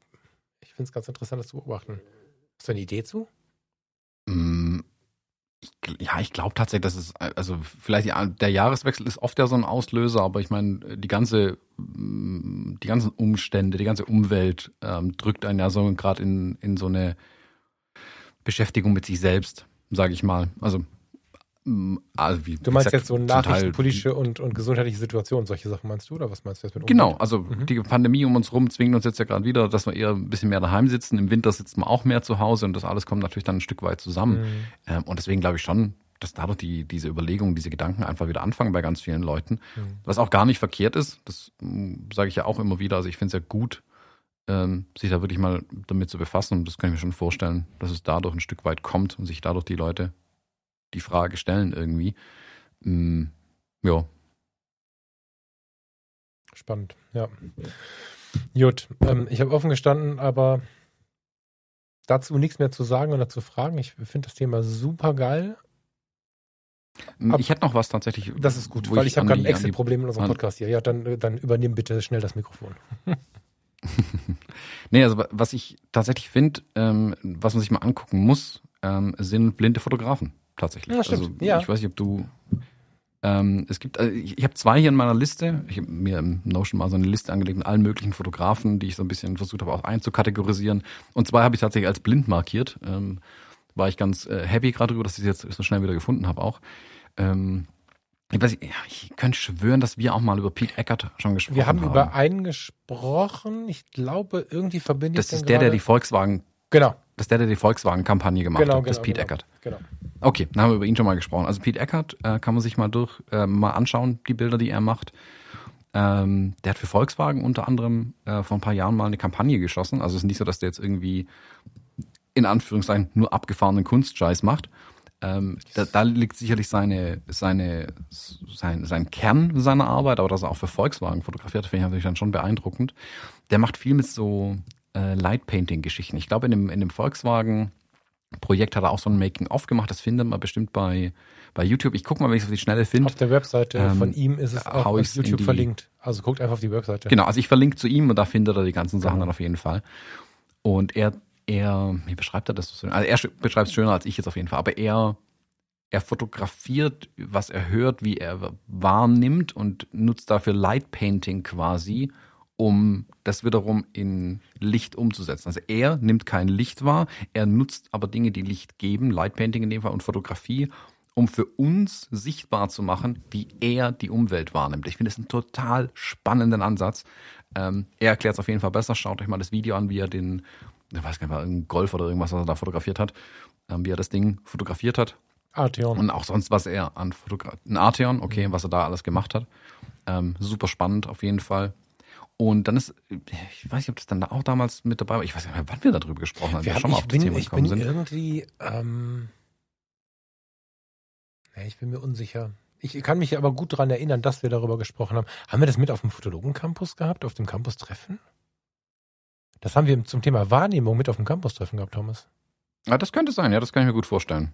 Ich finde es ganz interessant, das zu beobachten. Hast du eine Idee zu? Mm, ja, ich glaube tatsächlich, dass es, also vielleicht der Jahreswechsel ist oft ja so ein Auslöser, aber ich meine, die ganze, die ganzen Umstände, die ganze Umwelt ähm, drückt einen ja so gerade in, in so eine Beschäftigung mit sich selbst, sage ich mal. Also Mm, also wie, du meinst gesagt, jetzt so nachrichtenpolitische und, und gesundheitliche Situationen, solche Sachen meinst du oder was meinst du jetzt mit Umwelt? Genau, also mhm. die Pandemie um uns rum zwingt uns jetzt ja gerade wieder, dass wir eher ein bisschen mehr daheim sitzen. Im Winter sitzt man auch mehr zu Hause und das alles kommt natürlich dann ein Stück weit zusammen. Mhm. Ähm, und deswegen glaube ich schon, dass dadurch die, diese Überlegungen, diese Gedanken einfach wieder anfangen bei ganz vielen Leuten. Mhm. Was auch gar nicht verkehrt ist, das mm, sage ich ja auch immer wieder. Also ich finde es ja gut, ähm, sich da wirklich mal damit zu befassen. Und das kann ich mir schon vorstellen, dass es dadurch ein Stück weit kommt und sich dadurch die Leute die Frage stellen irgendwie. Mm, ja. Spannend, ja. Gut, ähm, ich habe offen gestanden, aber dazu nichts mehr zu sagen oder zu fragen. Ich finde das Thema super geil. Mm, ich hätte noch was tatsächlich. Das ist gut, weil ich, ich habe gerade ein Exit-Problem in unserem Podcast hier. Ja, dann, dann übernimm bitte schnell das Mikrofon. nee, also was ich tatsächlich finde, ähm, was man sich mal angucken muss, ähm, sind blinde Fotografen tatsächlich. Ja, stimmt. Also, ja. Ich weiß nicht, ob du. Ähm, es gibt, also ich, ich habe zwei hier in meiner Liste. Ich habe mir im Notion mal so eine Liste angelegt mit allen möglichen Fotografen, die ich so ein bisschen versucht habe auch einzukategorisieren. Und zwei habe ich tatsächlich als blind markiert. Ähm, war ich ganz äh, happy gerade drüber, dass ich sie jetzt so schnell wieder gefunden habe auch. Ähm, ich, weiß, ja, ich könnte schwören, dass wir auch mal über Pete Eckert schon gesprochen haben. Wir haben, über einen gesprochen. Ich glaube, irgendwie verbindet Das ist der, der die Volkswagen Genau. Das ist der, der die Volkswagen-Kampagne gemacht genau, hat. Das genau, ist Pete genau, Eckert. Genau. Okay, dann haben wir über ihn schon mal gesprochen. Also Pete Eckert äh, kann man sich mal durch äh, mal anschauen, die Bilder, die er macht. Ähm, der hat für Volkswagen unter anderem äh, vor ein paar Jahren mal eine Kampagne geschossen. Also es ist nicht so, dass der jetzt irgendwie in Anführungszeichen nur abgefahrenen Kunstscheiß macht. Ähm, da, da, liegt sicherlich seine, seine, sein, sein Kern seiner Arbeit, aber dass er auch für Volkswagen fotografiert, finde ich natürlich dann schon beeindruckend. Der macht viel mit so äh, Light-Painting-Geschichten. Ich glaube, in dem, in dem Volkswagen-Projekt hat er auch so ein Making-of gemacht. Das findet man bestimmt bei, bei YouTube. Ich gucke mal, wenn ich es auf die Schnelle finde. Auf der Webseite ähm, von ihm ist es auch auf YouTube die, verlinkt. Also guckt einfach auf die Webseite. Genau, also ich verlinke zu ihm und da findet er die ganzen Sachen genau. dann auf jeden Fall. Und er, er, wie beschreibt er das so? Also er beschreibt es schöner als ich jetzt auf jeden Fall, aber er, er fotografiert, was er hört, wie er wahrnimmt und nutzt dafür Light Painting quasi, um das wiederum in Licht umzusetzen. Also er nimmt kein Licht wahr, er nutzt aber Dinge, die Licht geben, Lightpainting in dem Fall und Fotografie, um für uns sichtbar zu machen, wie er die Umwelt wahrnimmt. Ich finde es einen total spannenden Ansatz. Ähm, er erklärt es auf jeden Fall besser. Schaut euch mal das Video an, wie er den, ich weiß gar nicht, irgendein Golf oder irgendwas, was er da fotografiert hat, ähm, wie er das Ding fotografiert hat. Arteon. Und auch sonst, was er an Fotografie, ein Arteon, okay, was er da alles gemacht hat. Ähm, super spannend auf jeden Fall. Und dann ist, ich weiß nicht, ob das dann auch damals mit dabei war. Ich weiß nicht mehr, wann wir darüber gesprochen haben. Wir haben schon mal ich auf das bin, Thema ich gekommen bin sind. irgendwie, ähm, nee, ich bin mir unsicher. Ich kann mich aber gut daran erinnern, dass wir darüber gesprochen haben. Haben wir das mit auf dem Fotologen-Campus gehabt, auf dem Campus-Treffen? Das haben wir zum Thema Wahrnehmung mit auf dem Campus-Treffen gehabt, Thomas. Ja, das könnte sein, ja, das kann ich mir gut vorstellen.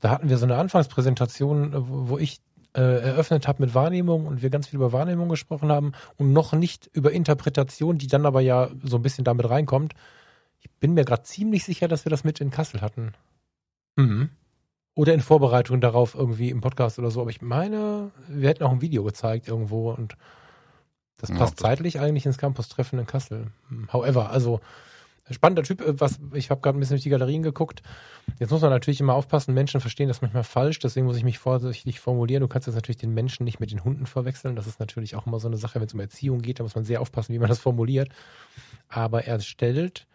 Da hatten wir so eine Anfangspräsentation, wo ich äh, eröffnet habe mit Wahrnehmung und wir ganz viel über Wahrnehmung gesprochen haben und noch nicht über Interpretation, die dann aber ja so ein bisschen damit reinkommt. Ich bin mir gerade ziemlich sicher, dass wir das mit in Kassel hatten. Mhm. Oder in Vorbereitung darauf irgendwie im Podcast oder so. Aber ich meine, wir hätten auch ein Video gezeigt irgendwo und das Ja, passt das- zeitlich eigentlich ins Campus-Treffen in Kassel. However, also spannender Typ. äh, Was ich habe gerade ein bisschen durch die Galerien geguckt. Jetzt muss man natürlich immer aufpassen. Menschen verstehen das manchmal falsch. Deswegen muss ich mich vorsichtig formulieren. Du kannst jetzt natürlich den Menschen nicht mit den Hunden verwechseln. Das ist natürlich auch immer so eine Sache, wenn es um Erziehung geht. Da muss man sehr aufpassen, wie man das formuliert. Aber er stellt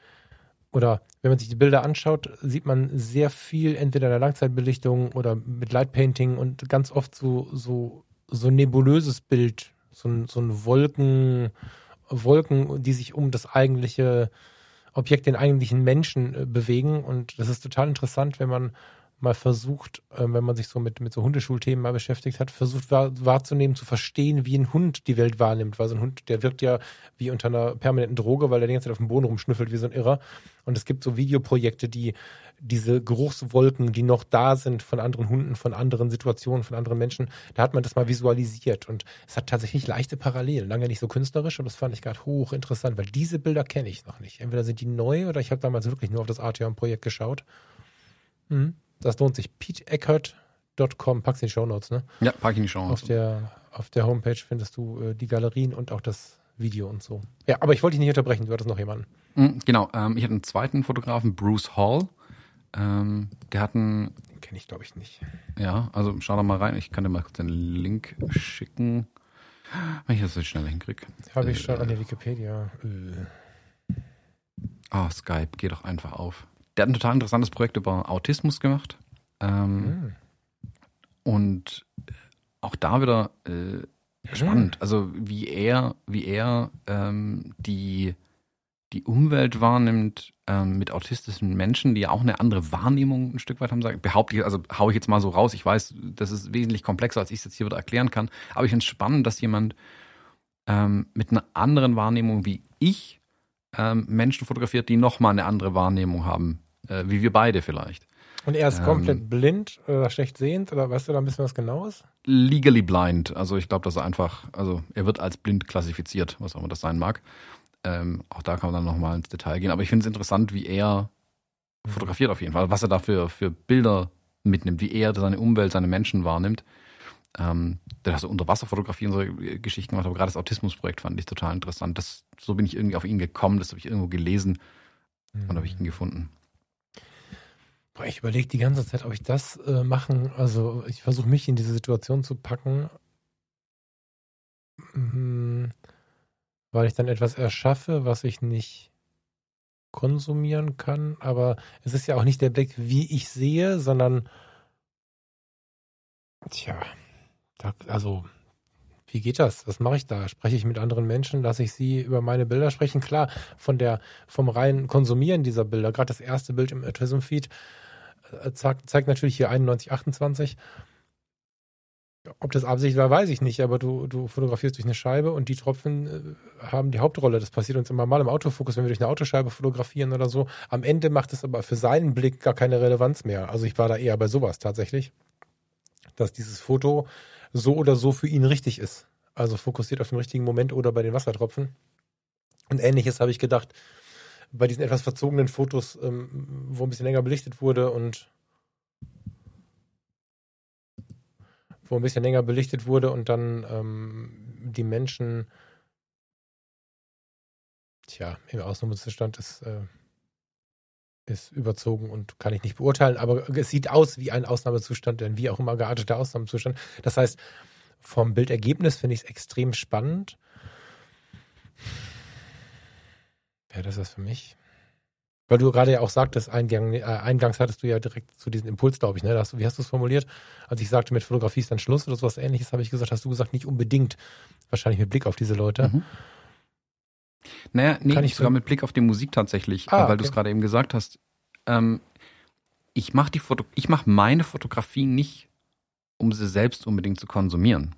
oder wenn man sich die Bilder anschaut, sieht man sehr viel entweder in der Langzeitbelichtung oder mit Lightpainting und ganz oft so, so, so nebulöses Bild, so ein, so ein Wolken, Wolken, die sich um das eigentliche Objekt, den eigentlichen Menschen äh, bewegen. Und das ist total interessant, wenn man mal versucht, äh, wenn man sich so mit, mit so Hundeschulthemen mal beschäftigt hat, versucht wahr, wahrzunehmen, zu verstehen, wie ein Hund die Welt wahrnimmt. Weil so ein Hund, der wirkt ja wie unter einer permanenten Droge, weil er die ganze Zeit auf dem Boden rumschnüffelt wie so ein Irrer. Und es gibt so Videoprojekte, die diese Geruchswolken, die noch da sind von anderen Hunden, von anderen Situationen, von anderen Menschen, da hat man das mal visualisiert. Und es hat tatsächlich leichte Parallelen. Lange nicht so künstlerisch, und das fand ich gerade hochinteressant, weil diese Bilder kenne ich noch nicht. Entweder sind die neu oder ich habe damals wirklich nur auf das Arteon-Projekt geschaut. Mhm. Das lohnt sich. PeteEckert.com, packst in die Shownotes, ne? Ja, pack ich in die Auf Chance. der, auf der Homepage findest du äh, die Galerien und auch das Video und so. Ja, aber ich wollte dich nicht unterbrechen, du hattest noch jemanden. Mhm, Genau, ähm, ich hatte einen zweiten Fotografen, Bruce Hall. Ähm, der hat einen, Den kenne ich, glaube ich, nicht. ja, also schau da mal rein. Ich kann dir mal kurz den Link schicken. Wenn ich das jetzt schneller hinkriege. Habe ich Äh, schon an der Wikipedia. Äh. Ah, Skype, geh doch einfach auf. Der hat ein total interessantes Projekt über Autismus gemacht. Ähm, Hm. Und auch da wieder äh, spannend. Also wie er, wie er ähm, die, die Umwelt wahrnimmt ähm, mit autistischen Menschen, die ja auch eine andere Wahrnehmung ein Stück weit haben, sag- behaupte ich, also hau ich jetzt mal so raus. Ich weiß, das ist wesentlich komplexer, als ich es jetzt hier wieder erklären kann. Aber ich finde es spannend, dass jemand ähm, mit einer anderen Wahrnehmung wie ich ähm, Menschen fotografiert, die nochmal eine andere Wahrnehmung haben, äh, wie wir beide vielleicht. Und er ist Ähm. komplett blind oder schlecht sehend oder weißt du da ein bisschen was Genaues? legally blind. Also ich glaube, dass er einfach, also er wird als blind klassifiziert, was auch immer das sein mag. Ähm, auch da kann man dann nochmal ins Detail gehen. Aber ich finde es interessant, wie er fotografiert auf jeden Fall, was er da für, für Bilder mitnimmt, wie er seine Umwelt, seine Menschen wahrnimmt. Ähm, der hat so Unterwasserfotografie und so äh, Geschichten gemacht, aber gerade das Autismusprojekt fand ich total interessant. Das, so bin ich irgendwie auf ihn gekommen, das habe ich irgendwo gelesen und habe ich ihn gefunden. Boah, ich überlege die ganze Zeit, ob ich das äh, machen, also ich versuche mich in diese Situation zu packen, Mhm. weil ich dann etwas erschaffe, was ich nicht konsumieren kann, aber es ist ja auch nicht der Blick, wie ich sehe, sondern tja, da, also wie geht das? Was mache ich da? Spreche ich mit anderen Menschen? Lasse ich sie über meine Bilder sprechen? Klar, von der, vom reinen Konsumieren dieser Bilder, gerade das erste Bild im Autism-Feed, zeigt, zeigt natürlich hier 9128. Ob das Absicht war, weiß ich nicht, aber du, du fotografierst durch eine Scheibe und die Tropfen äh, haben die Hauptrolle. Das passiert uns immer mal im Autofokus, wenn wir durch eine Autoscheibe fotografieren oder so. Am Ende macht es aber für seinen Blick gar keine Relevanz mehr. Also ich war da eher bei sowas tatsächlich, dass dieses Foto so oder so für ihn richtig ist. Also fokussiert auf den richtigen Moment oder bei den Wassertropfen. Und ähnliches habe ich gedacht bei diesen etwas verzogenen Fotos, ähm, wo ein bisschen länger belichtet wurde und wo ein bisschen länger belichtet wurde und dann ähm, die Menschen tja, im Ausnahmezustand ist, äh, ist überzogen und kann ich nicht beurteilen, aber es sieht aus wie ein Ausnahmezustand, denn wie auch immer gearteter Ausnahmezustand. Das heißt, vom Bildergebnis finde ich es extrem spannend. Wäre das was für mich? Weil du gerade ja auch sagtest, Eingang, äh, eingangs hattest du ja direkt zu diesem Impuls, glaube ich, ne? Hast, wie hast du es formuliert? Als ich sagte, mit Fotografie ist dann Schluss oder sowas ähnliches, habe ich gesagt, hast du gesagt, nicht unbedingt. Wahrscheinlich mit Blick auf diese Leute. Mhm. Naja, nee, Kann ich sogar so mit Blick auf die Musik tatsächlich, ah, weil okay. du es gerade eben gesagt hast. Ähm, ich mache mache meine Fotografie nicht, um sie selbst unbedingt zu konsumieren.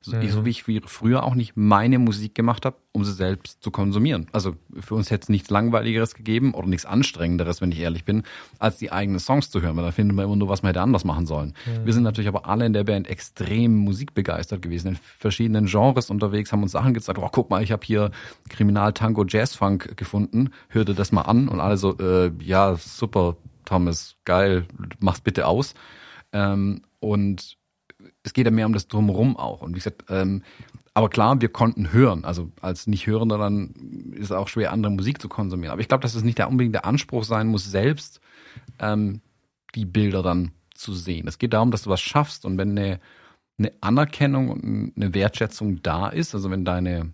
So, mhm. so wie ich früher auch nicht meine Musik gemacht habe, um sie selbst zu konsumieren. Also für uns hätte es nichts Langweiligeres gegeben oder nichts Anstrengenderes, wenn ich ehrlich bin, als die eigenen Songs zu hören, weil da finden wir immer nur, was man hätte anders machen sollen. Mhm. Wir sind natürlich aber alle in der Band extrem musikbegeistert gewesen, in verschiedenen Genres unterwegs, haben uns Sachen gezeigt, oh guck mal, ich habe hier Kriminal Tango Jazz Funk gefunden, hörte das mal an und alle so, äh, ja, super, Thomas, geil, mach's bitte aus. Ähm, und es geht ja mehr um das Drumherum auch. Und wie gesagt, ähm, aber klar, wir konnten hören. Also als Nicht-Hörender dann ist es auch schwer, andere Musik zu konsumieren. Aber ich glaube, dass es nicht der unbedingt der Anspruch sein muss, selbst ähm, die Bilder dann zu sehen. Es geht darum, dass du was schaffst und wenn eine, eine Anerkennung und eine Wertschätzung da ist, also wenn deine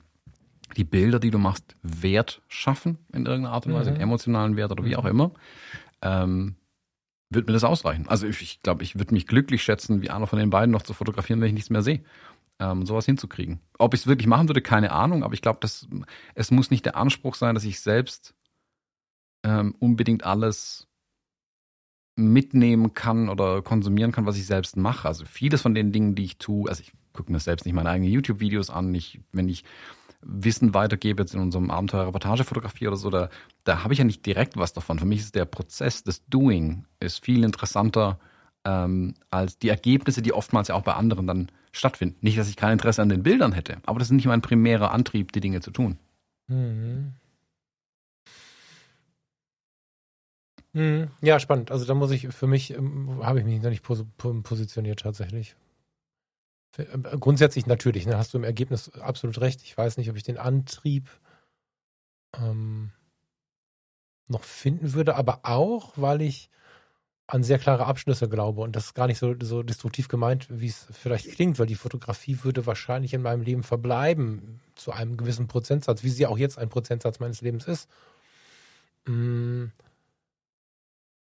die Bilder, die du machst, Wert schaffen in irgendeiner Art und Weise, mhm. emotionalen Wert oder wie auch immer, ähm, wird mir das ausreichen. Also ich, ich glaube, ich würde mich glücklich schätzen, wie einer von den beiden noch zu fotografieren, wenn ich nichts mehr sehe. Ähm, sowas hinzukriegen. Ob ich es wirklich machen würde, keine Ahnung, aber ich glaube, es muss nicht der Anspruch sein, dass ich selbst ähm, unbedingt alles mitnehmen kann oder konsumieren kann, was ich selbst mache. Also vieles von den Dingen, die ich tue, also ich gucke mir selbst nicht meine eigenen YouTube-Videos an. Ich, wenn ich Wissen weitergebe, jetzt in unserem Abenteuer Reportagefotografie oder so, da, da habe ich ja nicht direkt was davon. Für mich ist der Prozess des Doing ist viel interessanter ähm, als die Ergebnisse, die oftmals ja auch bei anderen dann stattfinden. Nicht, dass ich kein Interesse an den Bildern hätte, aber das ist nicht mein primärer Antrieb, die Dinge zu tun. Mhm. Mhm. Ja, spannend. Also da muss ich für mich, ähm, habe ich mich noch nicht pos positioniert tatsächlich. Äh, grundsätzlich natürlich, ne, hast du im Ergebnis absolut recht. Ich weiß nicht, ob ich den Antrieb ähm, noch finden würde, aber auch, weil ich an sehr klare Abschlüsse glaube und das ist gar nicht so, so destruktiv gemeint, wie es vielleicht klingt, weil die Fotografie würde wahrscheinlich in meinem Leben verbleiben zu einem gewissen Prozentsatz, wie sie auch jetzt ein Prozentsatz meines Lebens ist. Mm,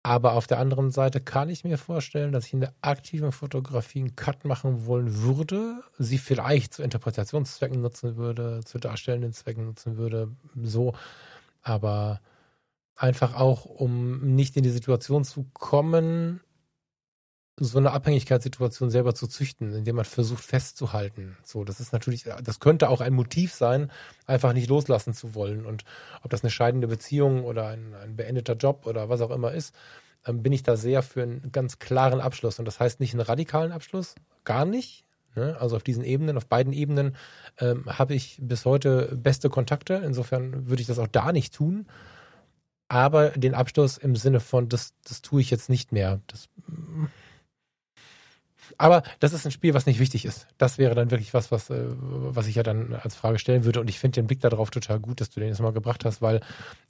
aber auf der anderen Seite kann ich mir vorstellen, dass ich in der aktiven Fotografie einen Cut machen wollen würde, sie vielleicht zu Interpretationszwecken nutzen würde, zu darstellenden Zwecken nutzen würde, so. Aber einfach auch, um nicht in die Situation zu kommen, so eine Abhängigkeitssituation selber zu züchten, indem man versucht festzuhalten. So, das ist natürlich, das könnte auch ein Motiv sein, einfach nicht loslassen zu wollen. Und ob das eine scheidende Beziehung oder ein, ein beendeter Job oder was auch immer ist, ähm, bin ich da sehr für einen ganz klaren Abschluss. Und das heißt nicht einen radikalen Abschluss, gar nicht. Ne? Also auf diesen Ebenen, auf beiden Ebenen ähm, habe ich bis heute beste Kontakte. Insofern würde ich das auch da nicht tun. Aber den Abschluss im Sinne von, das, das tue ich jetzt nicht mehr. Das aber das ist ein Spiel, was nicht wichtig ist. Das wäre dann wirklich was, was, äh, was ich ja dann als Frage stellen würde. Und ich finde den Blick darauf total gut, dass du den jetzt mal gebracht hast, weil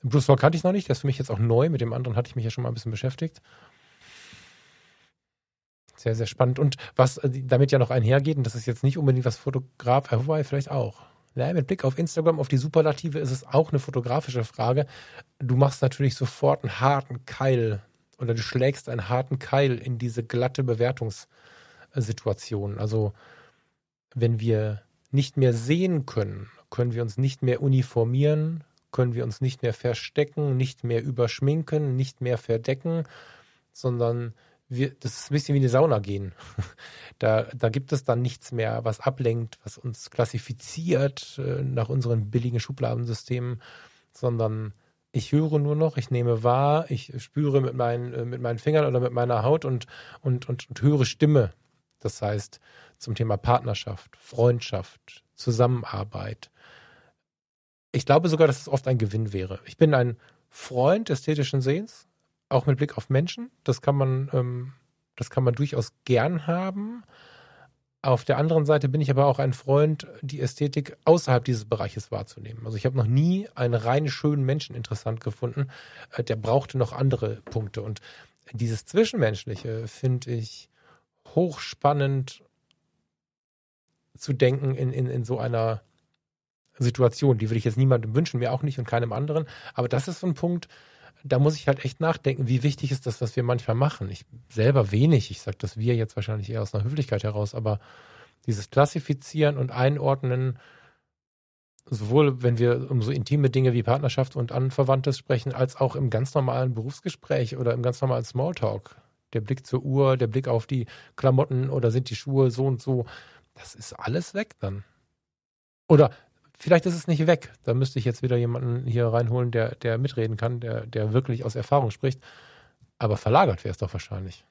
Bruce Wall kannte ich noch nicht. Der ist für mich jetzt auch neu. Mit dem anderen hatte ich mich ja schon mal ein bisschen beschäftigt. Sehr, sehr spannend. Und was äh, damit ja noch einhergeht, und das ist jetzt nicht unbedingt was Fotograf, äh, wobei vielleicht auch. Ja, mit Blick auf Instagram, auf die Superlative ist es auch eine fotografische Frage. Du machst natürlich sofort einen harten Keil oder du schlägst einen harten Keil in diese glatte Bewertungs- Situation. Also wenn wir nicht mehr sehen können, können wir uns nicht mehr uniformieren, können wir uns nicht mehr verstecken, nicht mehr überschminken, nicht mehr verdecken, sondern wir, das ist ein bisschen wie eine Sauna gehen. Da, da gibt es dann nichts mehr, was ablenkt, was uns klassifiziert äh, nach unseren billigen Schubladensystemen, sondern ich höre nur noch, ich nehme wahr, ich spüre mit meinen, äh, mit meinen Fingern oder mit meiner Haut und, und, und, und höre Stimme. Das heißt, zum Thema Partnerschaft, Freundschaft, Zusammenarbeit. Ich glaube sogar, dass es oft ein Gewinn wäre. Ich bin ein Freund ästhetischen Sehens, auch mit Blick auf Menschen. Das kann man, ähm, das kann man durchaus gern haben. Auf der anderen Seite bin ich aber auch ein Freund, die Ästhetik außerhalb dieses Bereiches wahrzunehmen. Also ich habe noch nie einen rein schönen Menschen interessant gefunden. Äh, der brauchte noch andere Punkte. Und dieses Zwischenmenschliche finde ich hochspannend zu denken in, in, in so einer Situation. Die würde ich jetzt niemandem wünschen, mir auch nicht und keinem anderen. Aber das ist so ein Punkt, da muss ich halt echt nachdenken, wie wichtig ist das, was wir manchmal machen. Ich selber wenig, ich sage das wir jetzt wahrscheinlich eher aus einer Höflichkeit heraus, aber dieses Klassifizieren und Einordnen, sowohl wenn wir um so intime Dinge wie Partnerschaft und Anverwandtes sprechen, als auch im ganz normalen Berufsgespräch oder im ganz normalen Smalltalk. Der Blick zur Uhr, der Blick auf die Klamotten oder sind die Schuhe so und so, das ist alles weg dann. Oder vielleicht ist es nicht weg. Da müsste ich jetzt wieder jemanden hier reinholen, der, der mitreden kann, der, der wirklich aus Erfahrung spricht. Aber verlagert wäre es doch wahrscheinlich.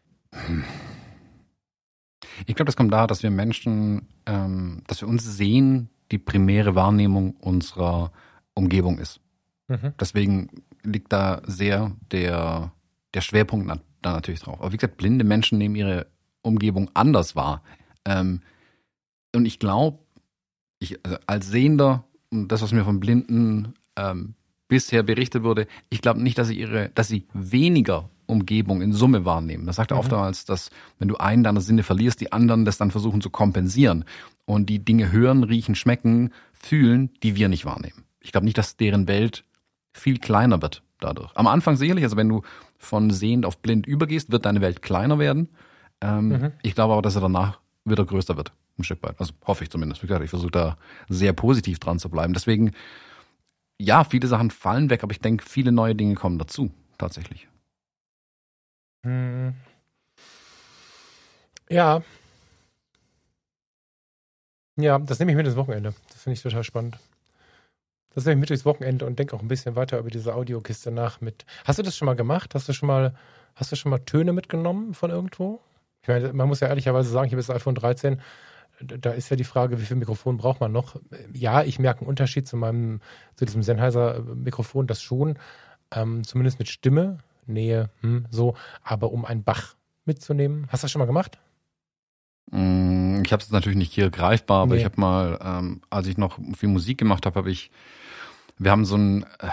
Ich glaube, das kommt daher, dass wir Menschen, ähm, dass wir uns sehen, die primäre Wahrnehmung unserer Umgebung ist. Mhm. Deswegen liegt da sehr der, der Schwerpunkt da natürlich drauf. Aber wie gesagt, blinde Menschen nehmen ihre Umgebung anders wahr. Ähm, und ich glaube, ich, also als Sehender, und das, was mir von Blinden ähm, bisher berichtet wurde, ich glaube nicht, dass sie ihre, dass sie weniger Umgebung in Summe wahrnehmen. Das sagt er mhm. oftmals, dass wenn du einen deiner Sinne verlierst, die anderen das dann versuchen zu kompensieren und die Dinge hören, riechen, schmecken, fühlen, die wir nicht wahrnehmen. Ich glaube nicht, dass deren Welt viel kleiner wird dadurch. Am Anfang sicherlich, also wenn du von sehend auf blind übergehst, wird deine Welt kleiner werden. Ähm, mhm. Ich glaube aber, dass er danach wieder größer wird, ein Stück weit. Also hoffe ich zumindest. Wie gesagt, ich versuche da sehr positiv dran zu bleiben. Deswegen, ja, viele Sachen fallen weg, aber ich denke, viele neue Dinge kommen dazu, tatsächlich. Hm. Ja. Ja, das nehme ich mit ins Wochenende. Das finde ich total spannend. Das nehme ich mit durchs Wochenende und denke auch ein bisschen weiter über diese Audiokiste nach mit. Hast du das schon mal gemacht? Hast du schon mal, hast du schon mal Töne mitgenommen von irgendwo? Ich meine, man muss ja ehrlicherweise sagen, ich habe das iPhone 13. Da ist ja die Frage, wie viel Mikrofon braucht man noch? Ja, ich merke einen Unterschied zu meinem, zu diesem Sennheiser Mikrofon, das schon, ähm, zumindest mit Stimme. Nähe, hm, so. Aber um einen Bach mitzunehmen, hast du das schon mal gemacht? Mm, ich habe es natürlich nicht hier greifbar, aber nee. ich habe mal, ähm, als ich noch viel Musik gemacht habe, habe ich, wir haben so ein, äh,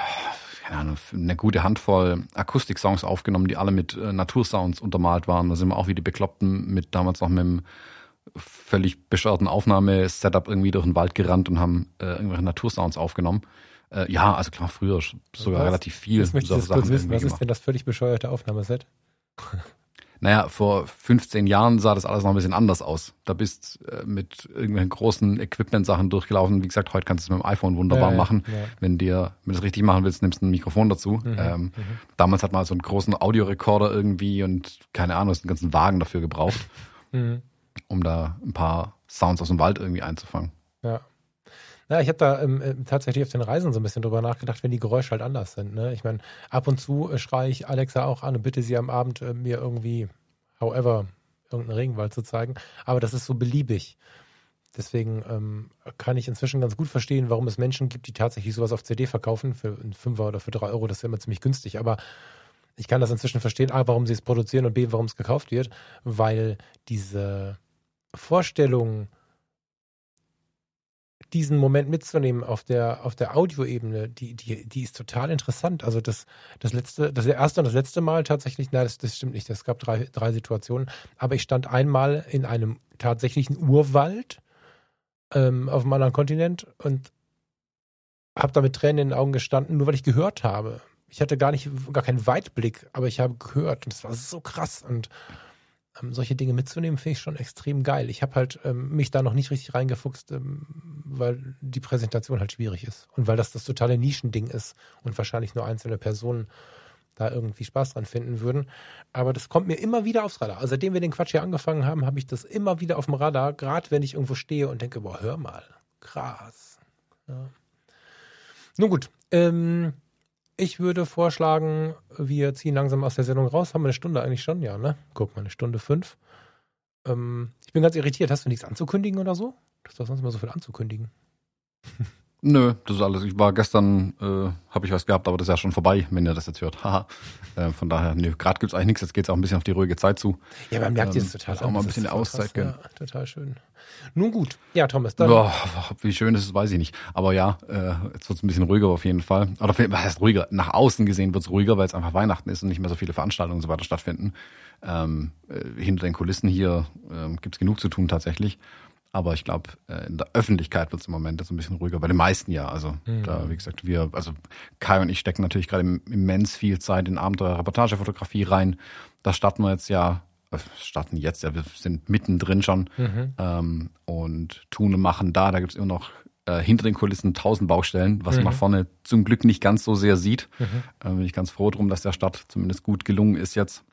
keine Ahnung, eine gute Handvoll Akustik-Songs aufgenommen, die alle mit äh, Natursounds untermalt waren. Da sind wir auch wie die Bekloppten mit damals noch mit einem völlig bescheuerten Aufnahmesetup irgendwie durch den Wald gerannt und haben äh, irgendwelche Natursounds aufgenommen. Äh, ja, also klar, früher sogar was? relativ viel. Jetzt möchte ich das kurz wissen, was ist denn das völlig bescheuerte Aufnahmeset? Naja, vor 15 Jahren sah das alles noch ein bisschen anders aus. Da bist äh, mit irgendwelchen großen Equipment-Sachen durchgelaufen. Wie gesagt, heute kannst du es mit dem iPhone wunderbar ja, machen. Ja. Wenn dir, wenn du es richtig machen willst, nimmst du ein Mikrofon dazu. Mhm, ähm, mhm. Damals hat man so einen großen Audiorekorder irgendwie und keine Ahnung, hast einen ganzen Wagen dafür gebraucht, mhm. um da ein paar Sounds aus dem Wald irgendwie einzufangen. Ja, ich habe da ähm, äh, tatsächlich auf den Reisen so ein bisschen drüber nachgedacht, wenn die Geräusche halt anders sind. Ne? Ich meine, ab und zu äh, schreie ich Alexa auch an und bitte sie am Abend äh, mir irgendwie, however, irgendeinen Regenwald zu zeigen. Aber das ist so beliebig. Deswegen ähm, kann ich inzwischen ganz gut verstehen, warum es Menschen gibt, die tatsächlich sowas auf CD verkaufen für einen Fünfer oder für drei Euro. Das ist immer ziemlich günstig. Aber ich kann das inzwischen verstehen, A, warum sie es produzieren und B, warum es gekauft wird, weil diese Vorstellung, diesen Moment mitzunehmen auf der, auf der Audioebene, die, die, die ist total interessant. Also das, das letzte, das erste und das letzte Mal tatsächlich, nein, das, das stimmt nicht. Es gab drei, drei Situationen. Aber ich stand einmal in einem tatsächlichen Urwald ähm, auf einem anderen Kontinent und habe da mit Tränen in den Augen gestanden, nur weil ich gehört habe. Ich hatte gar nicht, gar keinen Weitblick, aber ich habe gehört und es war so krass und ähm, solche Dinge mitzunehmen, finde ich schon extrem geil. Ich habe halt ähm, mich da noch nicht richtig reingefuchst, ähm, weil die Präsentation halt schwierig ist und weil das das totale Nischending ist und wahrscheinlich nur einzelne Personen da irgendwie Spaß dran finden würden. Aber das kommt mir immer wieder aufs Radar. Also seitdem wir den Quatsch hier angefangen haben, habe ich das immer wieder auf dem Radar, gerade wenn ich irgendwo stehe und denke, boah, hör mal, krass. Ja. Nun gut, ähm, ich würde vorschlagen, wir ziehen langsam aus der Sendung raus. Haben wir eine Stunde eigentlich schon? Ja, ne? Guck mal, eine Stunde fünf. Ähm, ich bin ganz irritiert. Hast du nichts anzukündigen oder so? Du hast doch sonst immer so viel anzukündigen. Nö, das ist alles. Ich war gestern, äh, habe ich was gehabt, aber das ist ja schon vorbei, wenn ihr das jetzt hört. Haha. äh, von daher, nö, gerade gibt's eigentlich nichts. Jetzt geht's auch ein bisschen auf die ruhige Zeit zu. Ja, man merkt ähm, jetzt total. Auch mal ein bisschen Auszeit gönnen. Ja, total schön. Nun gut. Ja, Thomas, dann. Boah, wie schön ist es, weiß ich nicht. Aber ja, äh, jetzt wird's ein bisschen ruhiger auf jeden Fall. Oder was heißt ruhiger? Nach außen gesehen wird's ruhiger, weil es einfach Weihnachten ist und nicht mehr so viele Veranstaltungen und so weiter stattfinden. Ähm, äh, hinter den Kulissen hier ähm, gibt's genug zu tun tatsächlich. Aber ich glaube, äh, in der Öffentlichkeit wird es im Moment jetzt ein bisschen ruhiger, bei den meisten ja. Also mhm. da, wie gesagt, wir, also Kai und ich stecken natürlich gerade immens viel Zeit in Abenteuer-Reportagefotografie rein. Da starten wir jetzt ja, äh, starten jetzt ja, wir sind mittendrin schon mhm. ähm, und tun und machen da. Da gibt es immer noch äh, hinter den Kulissen tausend Baustellen, was mhm. man vorne zum Glück nicht ganz so sehr sieht. Mhm. Äh, bin ich ganz froh drum, dass der Start zumindest gut gelungen ist jetzt.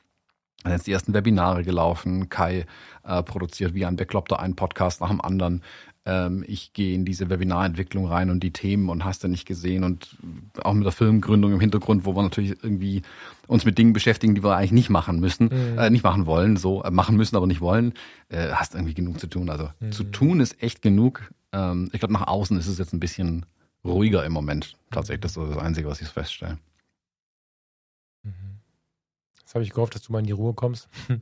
Dann jetzt die ersten Webinare gelaufen. Kai äh, produziert wie ein Bekloppter einen Podcast nach dem anderen. Ähm, ich gehe in diese Webinarentwicklung rein und die Themen und hast du nicht gesehen und auch mit der Filmgründung im Hintergrund, wo wir natürlich irgendwie uns mit Dingen beschäftigen, die wir eigentlich nicht machen müssen, mhm. äh, nicht machen wollen, so äh, machen müssen, aber nicht wollen. Äh, hast irgendwie genug zu tun. Also mhm. zu tun ist echt genug. Ähm, ich glaube, nach außen ist es jetzt ein bisschen ruhiger im Moment. Tatsächlich, das ist das Einzige, was ich feststelle. Jetzt habe ich gehofft, dass du mal in die Ruhe kommst.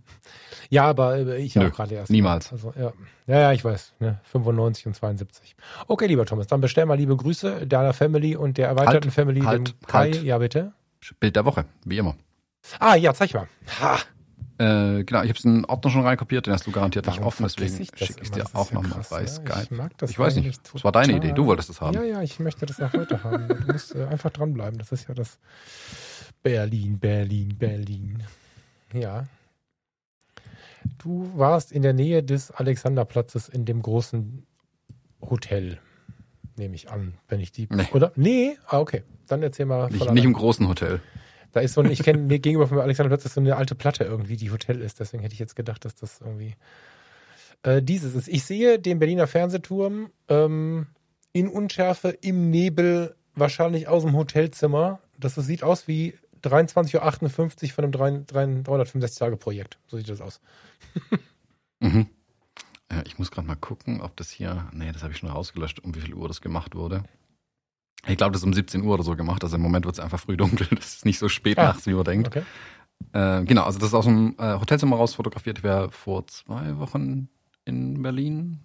ja, aber äh, ich Nö, auch gerade erst. Niemals. Also, ja. ja, ja, ich weiß. Ne? 95 und 72. Okay, lieber Thomas, dann bestell mal liebe Grüße deiner Family und der erweiterten halt, Family, halt, Kai. Halt. Ja, bitte. Bild der Woche, wie immer. Ah, ja, zeig mal. Ha. Äh, genau, ich habe es in den Ordner schon reinkopiert, den hast du garantiert nicht offen, deswegen schicke ich es dir auch nochmal bei Skype. Ich, mag das ich weiß nicht, das war deine Idee, du wolltest es haben. Ja, ja, ich möchte das auch heute haben. Du musst äh, einfach dranbleiben, das ist ja das Berlin, Berlin, Berlin. Ja. Du warst in der Nähe des Alexanderplatzes in dem großen Hotel, nehme ich an, wenn ich die. Nee. Oder? Nee? Ah, okay. Dann erzähl mal. Nicht, nicht im großen Hotel. Da ist so ein, ich kenne gegenüber vom Alexanderplatz ist so eine alte Platte irgendwie, die Hotel ist. Deswegen hätte ich jetzt gedacht, dass das irgendwie äh, dieses ist. Ich sehe den Berliner Fernsehturm ähm, in Unschärfe, im Nebel, wahrscheinlich aus dem Hotelzimmer. Das, das sieht aus wie 23.58 Uhr von einem 365-Tage-Projekt. So sieht das aus. mhm. ja, ich muss gerade mal gucken, ob das hier. Nee, das habe ich schon rausgelöscht, um wie viel Uhr das gemacht wurde. Ich glaube, das ist um 17 Uhr oder so gemacht. Also im Moment wird es einfach früh dunkel. Das ist nicht so spät ah, nachts, wie man denkt. Okay. Äh, genau, also das ist aus dem äh, Hotelzimmer raus fotografiert. Ich war vor zwei Wochen in Berlin.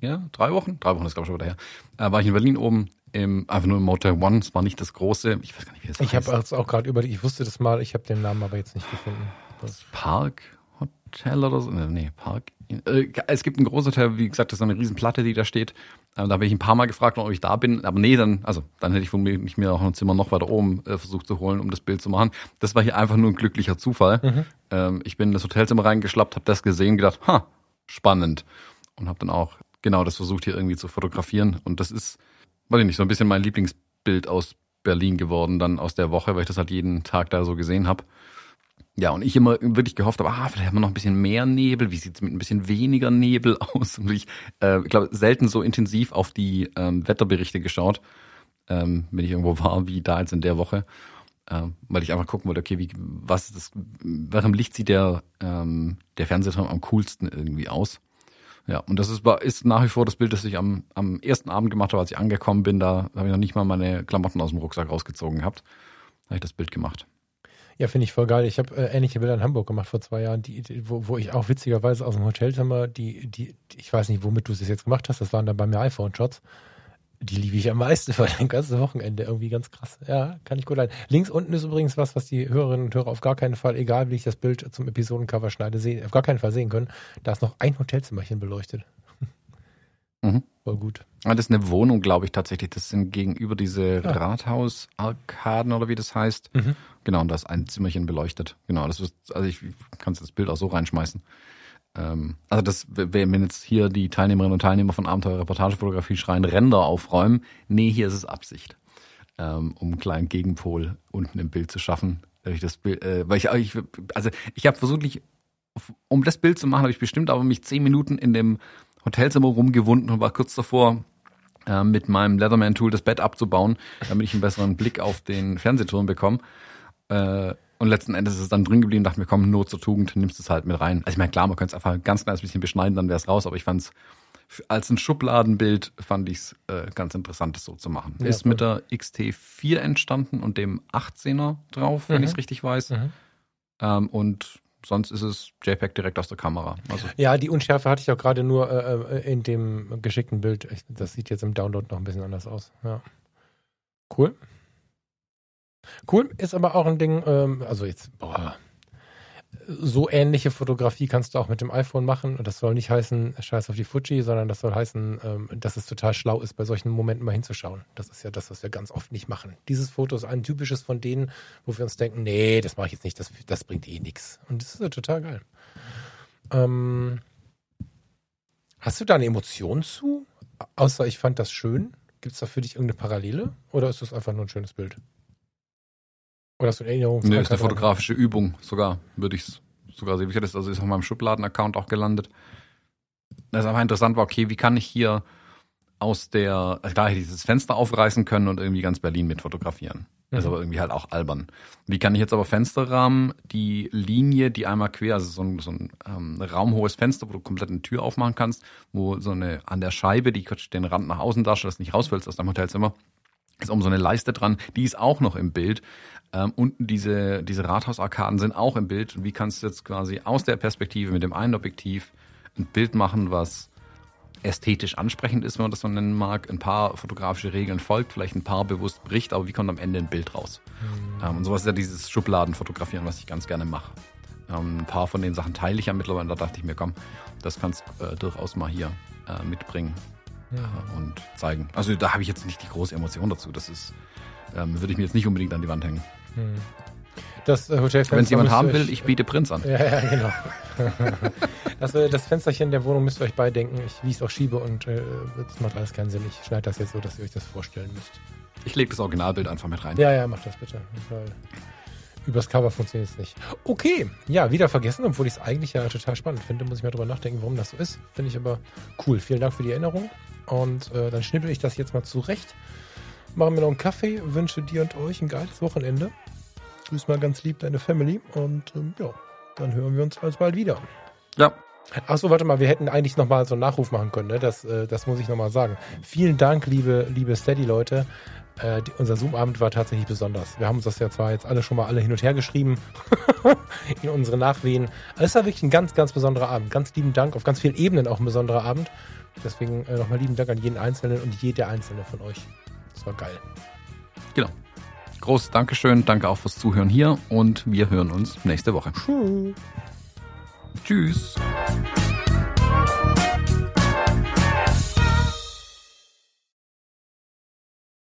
Ja, drei Wochen? Drei Wochen ist, glaube ich, schon wieder her. Äh, war ich in Berlin oben im, einfach nur im Motel One. Es war nicht das große. Ich weiß gar nicht, wie das Ich habe es auch gerade über, ich wusste das mal, ich habe den Namen aber jetzt nicht gefunden. Das Park Hotel oder so? Nee, Park. Äh, es gibt ein großes Hotel, wie gesagt, das ist eine Riesenplatte, die da steht. Äh, da habe ich ein paar Mal gefragt, ob ich da bin. Aber nee, dann, also dann hätte ich womöglich mir auch ein Zimmer noch weiter oben äh, versucht zu holen, um das Bild zu machen. Das war hier einfach nur ein glücklicher Zufall. Mhm. Ähm, ich bin in das Hotelzimmer reingeschlappt, habe das gesehen, gedacht, ha, spannend. Und habe dann auch genau das versucht, hier irgendwie zu fotografieren. Und das ist weiß ich nicht, so ein bisschen mein Lieblingsbild aus Berlin geworden, dann aus der Woche, weil ich das halt jeden Tag da so gesehen habe. Ja, und ich immer wirklich gehofft habe, ah, vielleicht haben wir noch ein bisschen mehr Nebel, wie sieht es mit ein bisschen weniger Nebel aus? Und ich, äh, glaube, selten so intensiv auf die ähm, Wetterberichte geschaut, ähm, wenn ich irgendwo war, wie da jetzt in der Woche. Ähm, weil ich einfach gucken wollte, okay, wie, was ist das, welchem Licht sieht der, ähm, der Fernsehturm am coolsten irgendwie aus? Ja, und das ist, ist nach wie vor das Bild, das ich am, am ersten Abend gemacht habe, als ich angekommen bin. Da habe ich noch nicht mal meine Klamotten aus dem Rucksack rausgezogen gehabt. Da habe ich das Bild gemacht. Ja, finde ich voll geil. Ich habe äh, ähnliche Bilder in Hamburg gemacht vor zwei Jahren, die, die, wo, wo ich auch witzigerweise aus dem Hotelzimmer, die, die, ich weiß nicht, womit du es jetzt gemacht hast, das waren dann bei mir iPhone-Shots die liebe ich am meisten für ein ganzes Wochenende. Irgendwie ganz krass. Ja, kann ich gut leiden. Links unten ist übrigens was, was die Hörerinnen und Hörer auf gar keinen Fall, egal wie ich das Bild zum Episodencover schneide, sehen, auf gar keinen Fall sehen können. Da ist noch ein Hotelzimmerchen beleuchtet. Mhm. Voll gut. Ah, das ist eine Wohnung, glaube ich, tatsächlich. Das sind gegenüber diese ja. Rathaus-Arkaden oder wie das heißt. Mhm. Genau, und da ist ein Zimmerchen beleuchtet. Genau, das ist, also ich kann das Bild auch so reinschmeißen. Ähm, also das, wenn jetzt hier die Teilnehmerinnen und Teilnehmer von Abenteuer Reportagefotografie schreien, Ränder aufräumen, nee, hier ist es Absicht, ähm, um einen kleinen Gegenpol unten im Bild zu schaffen. Ich das Bild, äh, weil ich, also ich habe versucht, um das Bild zu machen, habe ich bestimmt aber mich zehn Minuten in dem Hotelzimmer rumgewunden und war kurz davor, äh, mit meinem Leatherman-Tool das Bett abzubauen, damit ich einen besseren Blick auf den Fernsehturm bekomme. Äh, und letzten Endes ist es dann drin geblieben, dachte mir, komm, Not zur Tugend, nimmst es halt mit rein. Also ich meine, klar, man könnte es einfach ein ganz kleines bisschen beschneiden, dann wäre es raus, aber ich fand es als ein Schubladenbild fand ich es äh, ganz interessant, das so zu machen. Ja, ist cool. mit der XT4 entstanden und dem 18er drauf, mhm. wenn ich es richtig weiß. Mhm. Ähm, und sonst ist es JPEG direkt aus der Kamera. Also ja, die Unschärfe hatte ich auch gerade nur äh, äh in dem geschickten Bild. Das sieht jetzt im Download noch ein bisschen anders aus. Ja. Cool. Cool ist aber auch ein Ding, ähm, also jetzt, boah, so ähnliche Fotografie kannst du auch mit dem iPhone machen. Und das soll nicht heißen, scheiß auf die Fuji, sondern das soll heißen, ähm, dass es total schlau ist, bei solchen Momenten mal hinzuschauen. Das ist ja das, was wir ganz oft nicht machen. Dieses Foto ist ein typisches von denen, wo wir uns denken, nee, das mache ich jetzt nicht, das, das bringt eh nichts. Und das ist ja total geil. Ähm, hast du da eine Emotion zu? Außer ich fand das schön. Gibt es da für dich irgendeine Parallele? Oder ist das einfach nur ein schönes Bild? Oder hast du Erinnerung? Nee, ist eine fotografische Übung sogar, würde ich es sogar sehen. Ich hätte es also ist auf meinem Schubladen-Account auch gelandet. Das ist einfach interessant war, okay, wie kann ich hier aus der, also klar hätte ich dieses Fenster aufreißen können und irgendwie ganz Berlin mit fotografieren. Das ist mhm. aber irgendwie halt auch albern. Wie kann ich jetzt aber Fensterrahmen, die Linie, die einmal quer, also so ein, so ein ähm, raumhohes Fenster, wo du komplett eine Tür aufmachen kannst, wo so eine an der Scheibe, die den Rand nach außen darstellt, dass du nicht rausfällst aus deinem Hotelzimmer, ist um so eine Leiste dran, die ist auch noch im Bild. Ähm, unten diese, diese Rathausarkaden sind auch im Bild. Und wie kannst du jetzt quasi aus der Perspektive mit dem einen Objektiv ein Bild machen, was ästhetisch ansprechend ist, wenn man das so nennen mag, ein paar fotografische Regeln folgt, vielleicht ein paar bewusst bricht, aber wie kommt am Ende ein Bild raus? Mhm. Ähm, und sowas ist ja dieses Schubladenfotografieren, was ich ganz gerne mache. Ähm, ein paar von den Sachen teile ich ja mittlerweile, da dachte ich mir, komm, das kannst du äh, durchaus mal hier äh, mitbringen ja. äh, und zeigen. Also da habe ich jetzt nicht die große Emotion dazu, das ist, ähm, würde ich mir jetzt nicht unbedingt an die Wand hängen. Mhm. Das äh, Hotelfenster. Wenn es jemand haben will, ich biete Prinz an. Ja, ja, genau. das, äh, das Fensterchen der Wohnung müsst ihr euch beidenken. Ich, wie ich es auch schiebe und äh, das macht alles keinen Sinn. Ich schneide das jetzt so, dass ihr euch das vorstellen müsst. Ich lege das Originalbild einfach mit rein. Ja, ja, mach das bitte. Weil übers Cover funktioniert es nicht. Okay, ja, wieder vergessen, obwohl ich es eigentlich ja total spannend finde. Muss ich mal drüber nachdenken, warum das so ist. Finde ich aber cool. Vielen Dank für die Erinnerung. Und äh, dann schnippel ich das jetzt mal zurecht. Machen wir noch einen Kaffee. Wünsche dir und euch ein geiles Wochenende. Grüß mal ganz lieb deine Family und ähm, ja, dann hören wir uns alsbald wieder. Ja. Achso, warte mal, wir hätten eigentlich nochmal so einen Nachruf machen können, ne? Das, äh, das muss ich nochmal sagen. Vielen Dank, liebe, liebe Steady-Leute. Äh, unser Zoom-Abend war tatsächlich besonders. Wir haben uns das ja zwar jetzt alle schon mal alle hin und her geschrieben in unsere Nachwehen. Aber es war wirklich ein ganz, ganz besonderer Abend. Ganz lieben Dank, auf ganz vielen Ebenen auch ein besonderer Abend. Deswegen äh, nochmal lieben Dank an jeden Einzelnen und jede Einzelne von euch. Das war geil. Genau. Großes Dankeschön, danke auch fürs Zuhören hier und wir hören uns nächste Woche. Tschüss. Tschüss.